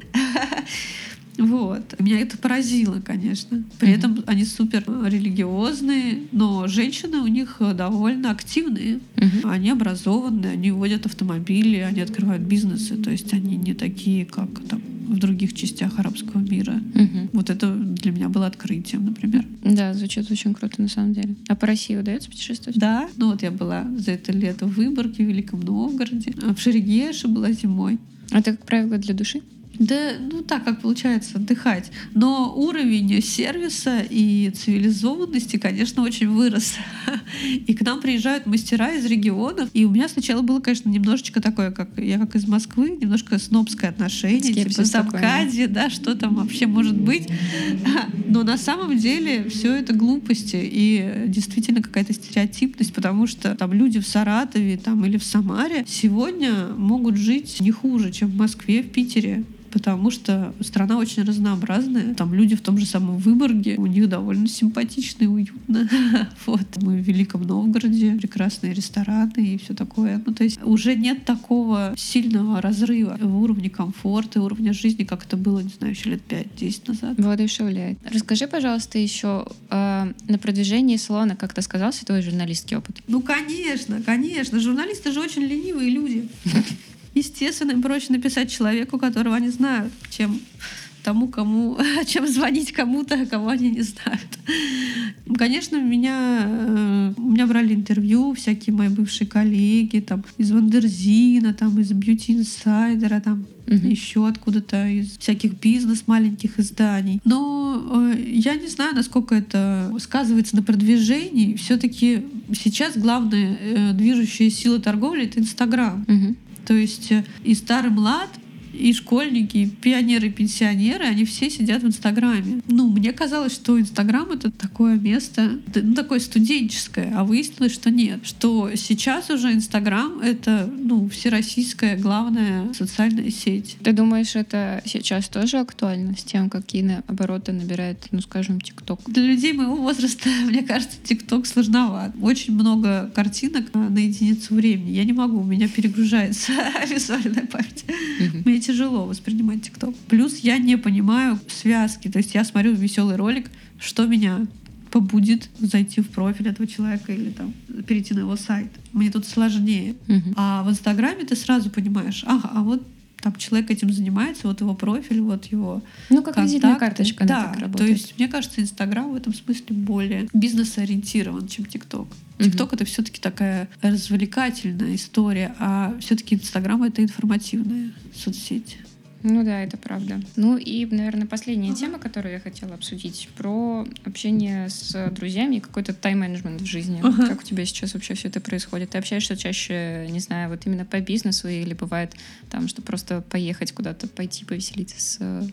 Вот. Меня это поразило, конечно. При mm-hmm. этом они супер религиозные, но женщины у них довольно активные. Mm-hmm. Они образованные, они водят автомобили, они открывают бизнесы. То есть они не такие, как там в других частях арабского мира. Угу. Вот это для меня было открытием, например. Да, звучит очень круто на самом деле. А по России удается путешествовать? Да. Ну вот я была за это лето в Выборге, в Великом Новгороде, в Шерегеше была зимой. Ты, как правило, для души? Да, ну так, как получается, отдыхать. Но уровень сервиса и цивилизованности, конечно, очень вырос. *laughs* И к нам приезжают мастера из регионов. И у меня сначала было, конечно, немножечко такое, как я как из Москвы, немножко снобское отношение. Скепсис типа там Кади, да, что там вообще может быть. *laughs* Но на самом деле все это глупости и действительно какая-то стереотипность, потому что там люди в Саратове там, или в Самаре сегодня могут жить не хуже, чем в Москве, в Питере потому что страна очень разнообразная. Там люди в том же самом Выборге, у них довольно симпатично и уютно. *laughs* вот. Мы в Великом Новгороде, прекрасные рестораны и все такое. Ну, то есть уже нет такого сильного разрыва в уровне комфорта, уровня жизни, как это было, не знаю, еще лет 5-10 назад. Воодушевляет. Расскажи, пожалуйста, еще э, на продвижении салона, как ты сказался, твой журналистский опыт. Ну, конечно, конечно. Журналисты же очень ленивые люди. Естественно, им проще написать человеку, которого они знают, чем тому, кому, *laughs* чем звонить кому-то, кого они не знают. Конечно, меня, э, у меня брали интервью всякие мои бывшие коллеги там, из Вандерзина, там, из Beauty Insider, там, угу. еще откуда-то из всяких бизнес маленьких изданий. Но э, я не знаю, насколько это сказывается на продвижении. Все-таки сейчас главная э, движущая сила торговли это Инстаграм. Угу. То есть э, и старый млад и школьники, и пионеры, и пенсионеры, они все сидят в Инстаграме. Ну, мне казалось, что Инстаграм — это такое место, ну, такое студенческое, а выяснилось, что нет. Что сейчас уже Инстаграм — это, ну, всероссийская главная социальная сеть. Ты думаешь, это сейчас тоже актуально с тем, какие обороты набирает, ну, скажем, ТикТок? Для людей моего возраста, *laughs* мне кажется, ТикТок сложноват. Очень много картинок на единицу времени. Я не могу, у меня перегружается *laughs* визуальная память. Мне тяжело воспринимать ТикТок. Плюс я не понимаю связки. То есть я смотрю веселый ролик, что меня побудит зайти в профиль этого человека или там перейти на его сайт. Мне тут сложнее. Uh-huh. А в Инстаграме ты сразу понимаешь, ага, а вот там человек этим занимается, вот его профиль, вот его Ну, как визитная карточка, да, так работает. То есть, мне кажется, Инстаграм в этом смысле более бизнес-ориентирован, чем ТикТок. ТикТок это все-таки такая развлекательная история, а все-таки Инстаграм это информативная соцсеть. Ну да, это правда. Ну и, наверное, последняя тема, которую я хотела обсудить, про общение с друзьями и какой-то тайм-менеджмент в жизни. Ага. Как у тебя сейчас вообще все это происходит? Ты общаешься чаще, не знаю, вот именно по бизнесу или бывает там, что просто поехать куда-то, пойти повеселиться с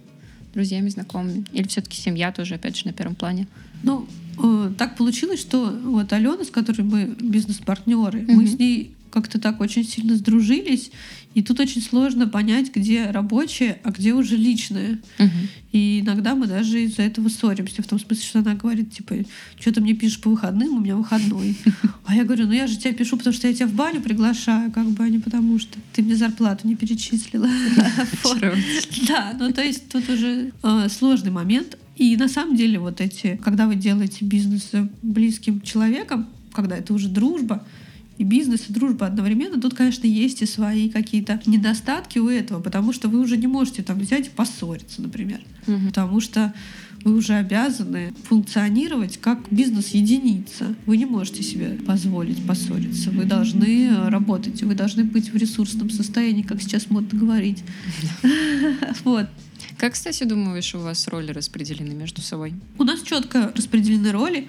друзьями, знакомыми? Или все-таки семья тоже, опять же, на первом плане? Ну, э, так получилось, что вот Алена, с которой мы бизнес-партнеры, угу. мы с ней как-то так очень сильно сдружились, и тут очень сложно понять, где рабочее, а где уже личное. Угу. И иногда мы даже из-за этого ссоримся, в том смысле, что она говорит, типа, что ты мне пишешь по выходным, у меня выходной. А я говорю, ну я же тебе пишу, потому что я тебя в баню приглашаю, как бы, а не потому что ты мне зарплату не перечислила. *laughs* Да, ну то есть тут уже э, сложный момент. И на самом деле вот эти, когда вы делаете бизнес с близким человеком, когда это уже дружба, и бизнес, и дружба одновременно, тут, конечно, есть и свои какие-то недостатки у этого, потому что вы уже не можете там взять и поссориться, например. Угу. Потому что вы уже обязаны функционировать как бизнес-единица. Вы не можете себе позволить поссориться. Вы должны работать, вы должны быть в ресурсном состоянии, как сейчас модно говорить. *laughs* Вот. Как, кстати, думаешь, у вас роли распределены между собой? У нас четко распределены роли.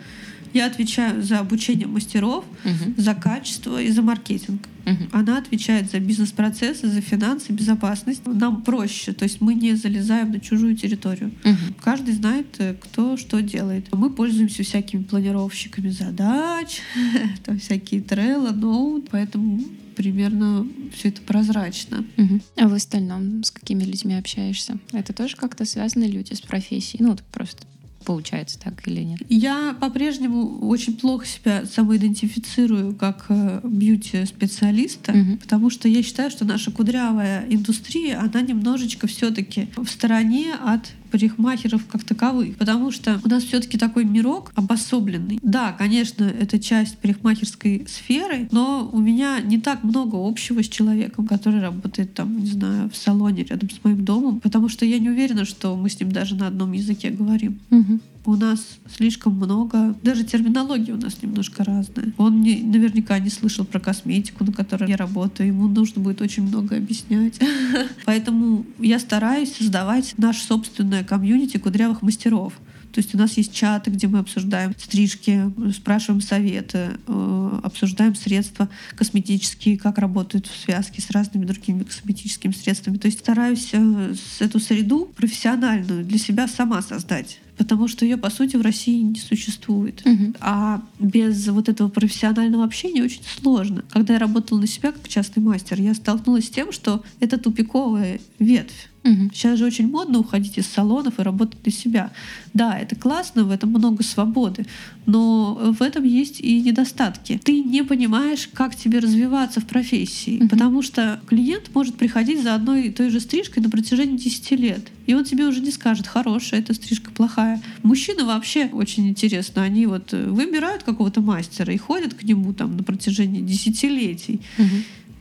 Я отвечаю за обучение мастеров, угу. за качество и за маркетинг. Угу. Она отвечает за бизнес-процессы, за финансы, безопасность. Нам проще, то есть мы не залезаем на чужую территорию. Угу. Каждый знает, э, кто что делает. Мы пользуемся всякими планировщиками задач, *laughs* там всякие Trello, Note, поэтому примерно все это прозрачно. Угу. А в остальном с какими людьми общаешься? Это тоже как-то связаны люди с профессией? Ну, вот просто получается так или нет? Я по-прежнему очень плохо себя самоидентифицирую как э, бьюти-специалиста, угу. потому что я считаю, что наша кудрявая индустрия, она немножечко все-таки в стороне от парикмахеров как таковых, потому что у нас все-таки такой мирок обособленный. Да, конечно, это часть парикмахерской сферы, но у меня не так много общего с человеком, который работает там, не знаю, в салоне рядом с моим домом, потому что я не уверена, что мы с ним даже на одном языке говорим. Угу у нас слишком много, даже терминология у нас немножко разная. Он не, наверняка не слышал про косметику, на которой я работаю, ему нужно будет очень много объяснять. *laughs* Поэтому я стараюсь создавать наше собственное комьюнити кудрявых мастеров. То есть у нас есть чаты, где мы обсуждаем стрижки, спрашиваем советы, э, обсуждаем средства косметические, как работают в связке с разными другими косметическими средствами. То есть стараюсь э, эту среду профессиональную для себя сама создать потому что ее, по сути, в России не существует. Угу. А без вот этого профессионального общения очень сложно. Когда я работала на себя как частный мастер, я столкнулась с тем, что это тупиковая ветвь. Угу. Сейчас же очень модно уходить из салонов и работать на себя. Да, это классно, в этом много свободы, но в этом есть и недостатки. Ты не понимаешь, как тебе развиваться в профессии, угу. потому что клиент может приходить за одной и той же стрижкой на протяжении 10 лет. И он тебе уже не скажет, хорошая эта стрижка, плохая. Мужчины вообще очень интересно. Они вот выбирают какого-то мастера и ходят к нему там на протяжении десятилетий. Угу.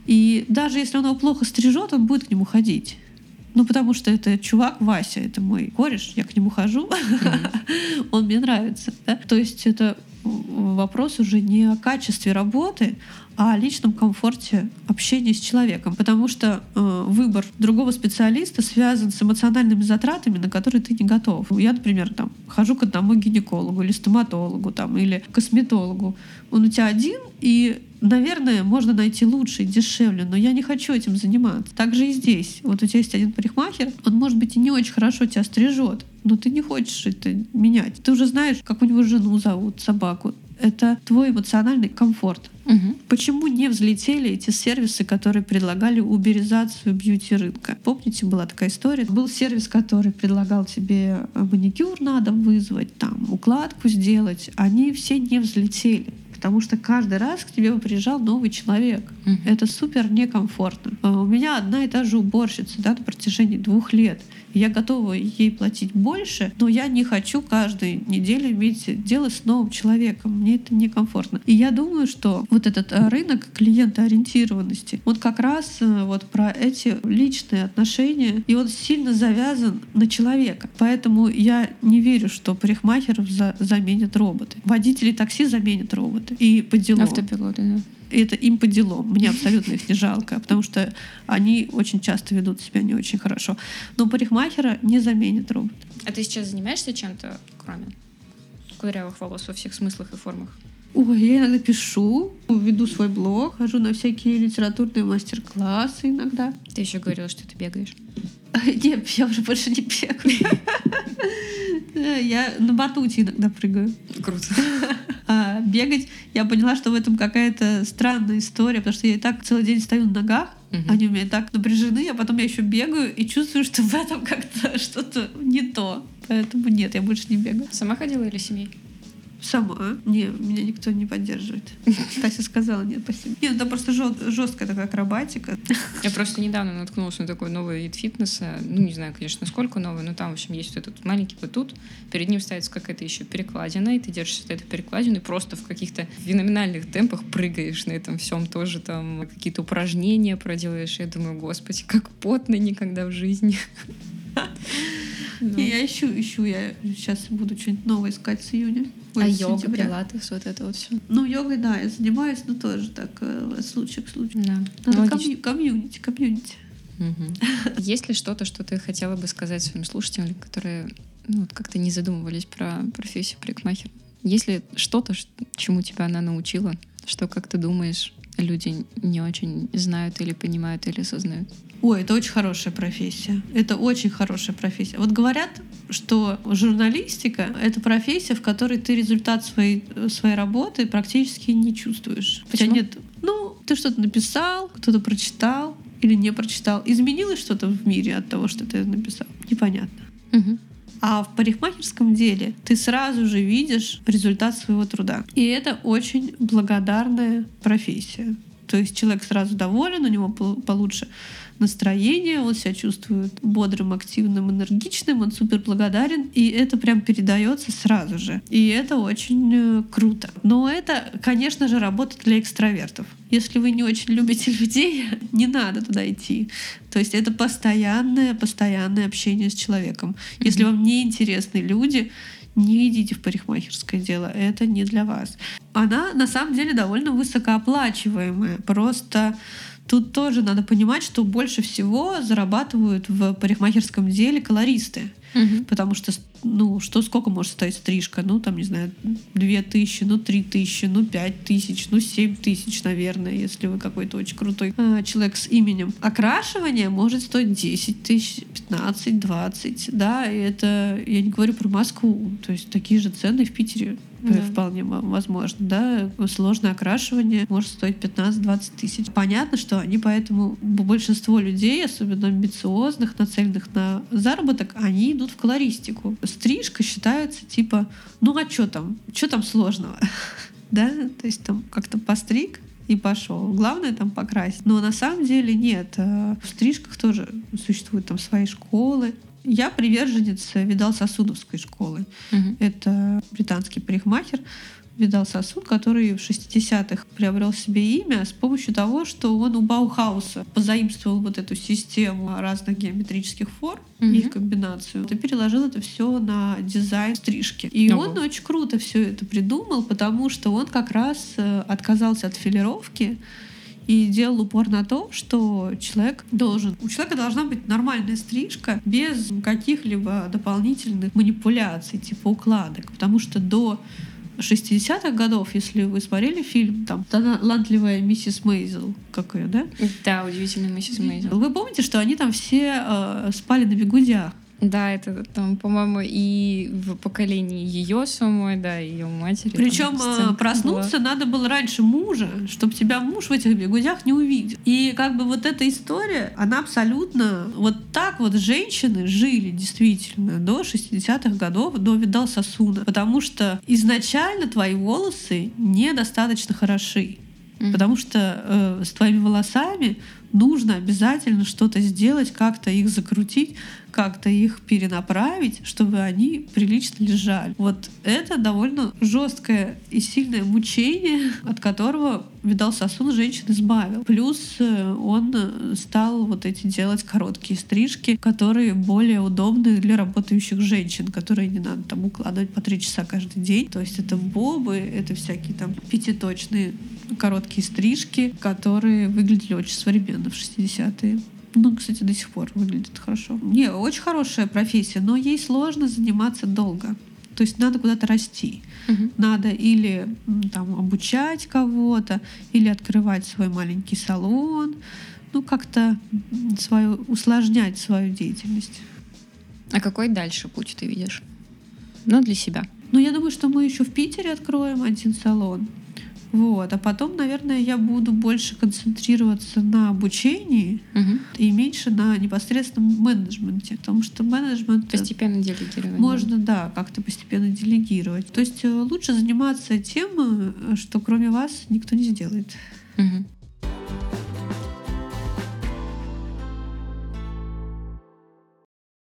И даже если он его плохо стрижет, он будет к нему ходить. Ну, потому что это чувак Вася, это мой кореш, я к нему хожу, *laughs* он мне нравится. Да? То есть это вопрос уже не о качестве работы, о личном комфорте общения с человеком. Потому что э, выбор другого специалиста связан с эмоциональными затратами, на которые ты не готов. Я, например, там, хожу к одному гинекологу или стоматологу там, или косметологу. Он у тебя один, и наверное, можно найти лучше и дешевле, но я не хочу этим заниматься. Так же и здесь. Вот у тебя есть один парикмахер, он, может быть, и не очень хорошо тебя стрижет, но ты не хочешь это менять. Ты уже знаешь, как у него жену зовут, собаку. Это твой эмоциональный комфорт. Угу. Почему не взлетели эти сервисы, которые предлагали уберизацию бьюти-рынка? Помните, была такая история? Был сервис, который предлагал тебе маникюр надо вызвать, там, укладку сделать. Они все не взлетели потому что каждый раз к тебе приезжал новый человек. Мгм. Это супер некомфортно. А У меня одна и та же уборщица да, на протяжении двух лет. Я готова ей платить больше, но я не хочу каждую неделю иметь дело с новым человеком. Мне это некомфортно. И я думаю, что вот этот э, рынок клиентоориентированности, он как раз э, вот про эти личные отношения, и он сильно завязан на человека. Поэтому я не верю, что парикмахеров за- заменят роботы. Водители такси заменят роботы. И по делу. Автопилоты, да. И это им по делам. Мне абсолютно их не жалко, потому что они очень часто ведут себя не очень хорошо. Но парикмахера не заменит робот. А ты сейчас занимаешься чем-то, кроме кудрявых волос во всех смыслах и формах? Ой, я иногда пишу, веду свой блог, хожу на всякие литературные мастер-классы иногда. Ты еще говорила, что ты бегаешь. *laughs* Нет, я уже больше не бегаю. *laughs* Я на батуте иногда прыгаю. Круто. *laughs* А бегать, я поняла, что в этом какая-то странная история, потому что я и так целый день стою на ногах, Мгм. они у меня так напряжены, а потом я еще бегаю и чувствую, что в этом как-то что-то не то. Поэтому нет, я больше не бегаю. Сама ходила или семьей? Сама. Не, меня никто не поддерживает. *laughs* Тася сказала, нет, спасибо. Нет, это просто жесткая такая акробатика. Я просто недавно наткнулась на такой новый вид фитнеса. Ну, не знаю, конечно, сколько новый, но там, в общем, есть вот этот маленький батут. Перед ним ставится какая-то еще перекладина, и ты держишься за эту перекладину и просто в каких-то феноменальных темпах прыгаешь на этом всем тоже там какие-то упражнения проделаешь. Я думаю, господи, как потно никогда в жизни. *laughs* Ну. И я ищу, ищу, я сейчас буду что-нибудь новое искать с июня. Ой, А с йога, сентября. пилатес, вот это вот все. Ну, йогой, да, я занимаюсь, но тоже так, э, случай к случаю. Да. Надо Ну, комью- комьюнити, комьюнити. Мгм. *laughs* Есть ли что-то, что ты хотела бы сказать своим слушателям, которые ну, вот как-то не задумывались про профессию парикмахера? Есть ли что-то, чему тебя она научила, что, как ты думаешь, люди не очень знают или понимают или осознают? Ой, это очень хорошая профессия. Это очень хорошая профессия. Вот говорят, что журналистика — это профессия, в которой ты результат своей, своей работы практически не чувствуешь. У тебя Почему? нет... Ну, ты что-то написал, кто-то прочитал или не прочитал. Изменилось что-то в мире от того, что ты написал? Непонятно. Мгм. А в парикмахерском деле ты сразу же видишь результат своего труда. И это очень благодарная профессия. То есть человек сразу доволен, у него пол- получше настроение, он себя чувствует бодрым, активным, энергичным, он супер благодарен, и это прям передается сразу же. И это очень э, круто. Но это, конечно же, работа для экстравертов. Если вы не очень любите людей, *laughs* не надо туда идти. То есть это постоянное, постоянное общение с человеком. Если вам не интересны люди, не идите в парикмахерское дело, это не для вас. Она на самом деле довольно высокооплачиваемая. Просто тут тоже надо понимать, что больше всего зарабатывают в парикмахерском деле колористы. Мгм. Потому что, ну, что сколько может стоить стрижка? Ну, там, не знаю, две тысячи, ну, три тысячи, ну, пять тысяч, ну, семь тысяч, наверное, если вы какой-то очень крутой э, человек с именем. Окрашивание может стоить 10 тысяч, 15, 20, да, и это, я не говорю про Москву, то есть такие же цены в Питере Да. вполне мо- возможно, да, сложное окрашивание может стоить 15-20 тысяч. Понятно, что они поэтому, большинство людей, особенно амбициозных, нацеленных на заработок, они идут в колористику. Стрижка считается типа, ну а что там, что там сложного, *laughs* да, то есть там как-то постриг, и пошел. Главное там покрасить. Но на самом деле нет. Э, В стрижках тоже существуют там свои школы. Я приверженец Видал Сосудовской школы. Мгм. Это британский парикмахер. Видал Сосуд, который в 60-х приобрел себе имя с помощью того, что он у Баухауса позаимствовал вот эту систему разных геометрических форм, Мгм. их комбинацию, и переложил это все на дизайн стрижки. И Ого. он очень круто все это придумал, потому что он как раз э, отказался от филировки и делал упор на то, что человек должен... У человека должна быть нормальная стрижка без каких-либо дополнительных манипуляций, типа укладок. Потому что до 60-х годов, если вы смотрели фильм, там, талантливая миссис Мейзел, как ее, да? Да, удивительный миссис Мейзел. Вы помните, что они там все э, спали на бегудях? Да, это там, по-моему, и в поколении ее самой, да, ее матери. там Причем сценка э, проснуться надо было раньше мужа, чтобы тебя муж в этих бегудях не увидел. И как бы вот эта история, она абсолютно вот так вот женщины жили действительно до 60-х годов, до Видал Сосуна. Потому что изначально твои волосы недостаточно хороши. Мгм. Потому что э, с твоими волосами нужно обязательно что-то сделать, как-то их закрутить, как-то их перенаправить, чтобы они прилично лежали. Вот это довольно жесткое и сильное мучение, от которого видал сосуд женщин избавил. Плюс э, он э, стал вот эти делать короткие стрижки, которые более удобны для работающих женщин, которые не надо там укладывать по три часа каждый день. То есть это бобы, это всякие там пятиточные короткие стрижки, которые выглядели очень современно в 60-е. Ну, кстати, до сих пор выглядит хорошо. Не, очень хорошая профессия, но ей сложно заниматься долго. То есть надо куда-то расти. Мгм. Надо или там обучать кого-то, или открывать свой маленький салон, ну как-то свою усложнять свою деятельность. А какой дальше путь ты видишь? Ну, для себя. Ну, я думаю, что мы еще в Питере откроем один салон. Вот. А потом, наверное, я буду больше концентрироваться на обучении Мгм. и меньше на непосредственном менеджменте. Потому что менеджмент э, Постепенно делегировать. можно, да, как-то постепенно делегировать. То есть э, лучше заниматься тем, э, что кроме вас никто не сделает. Мгм.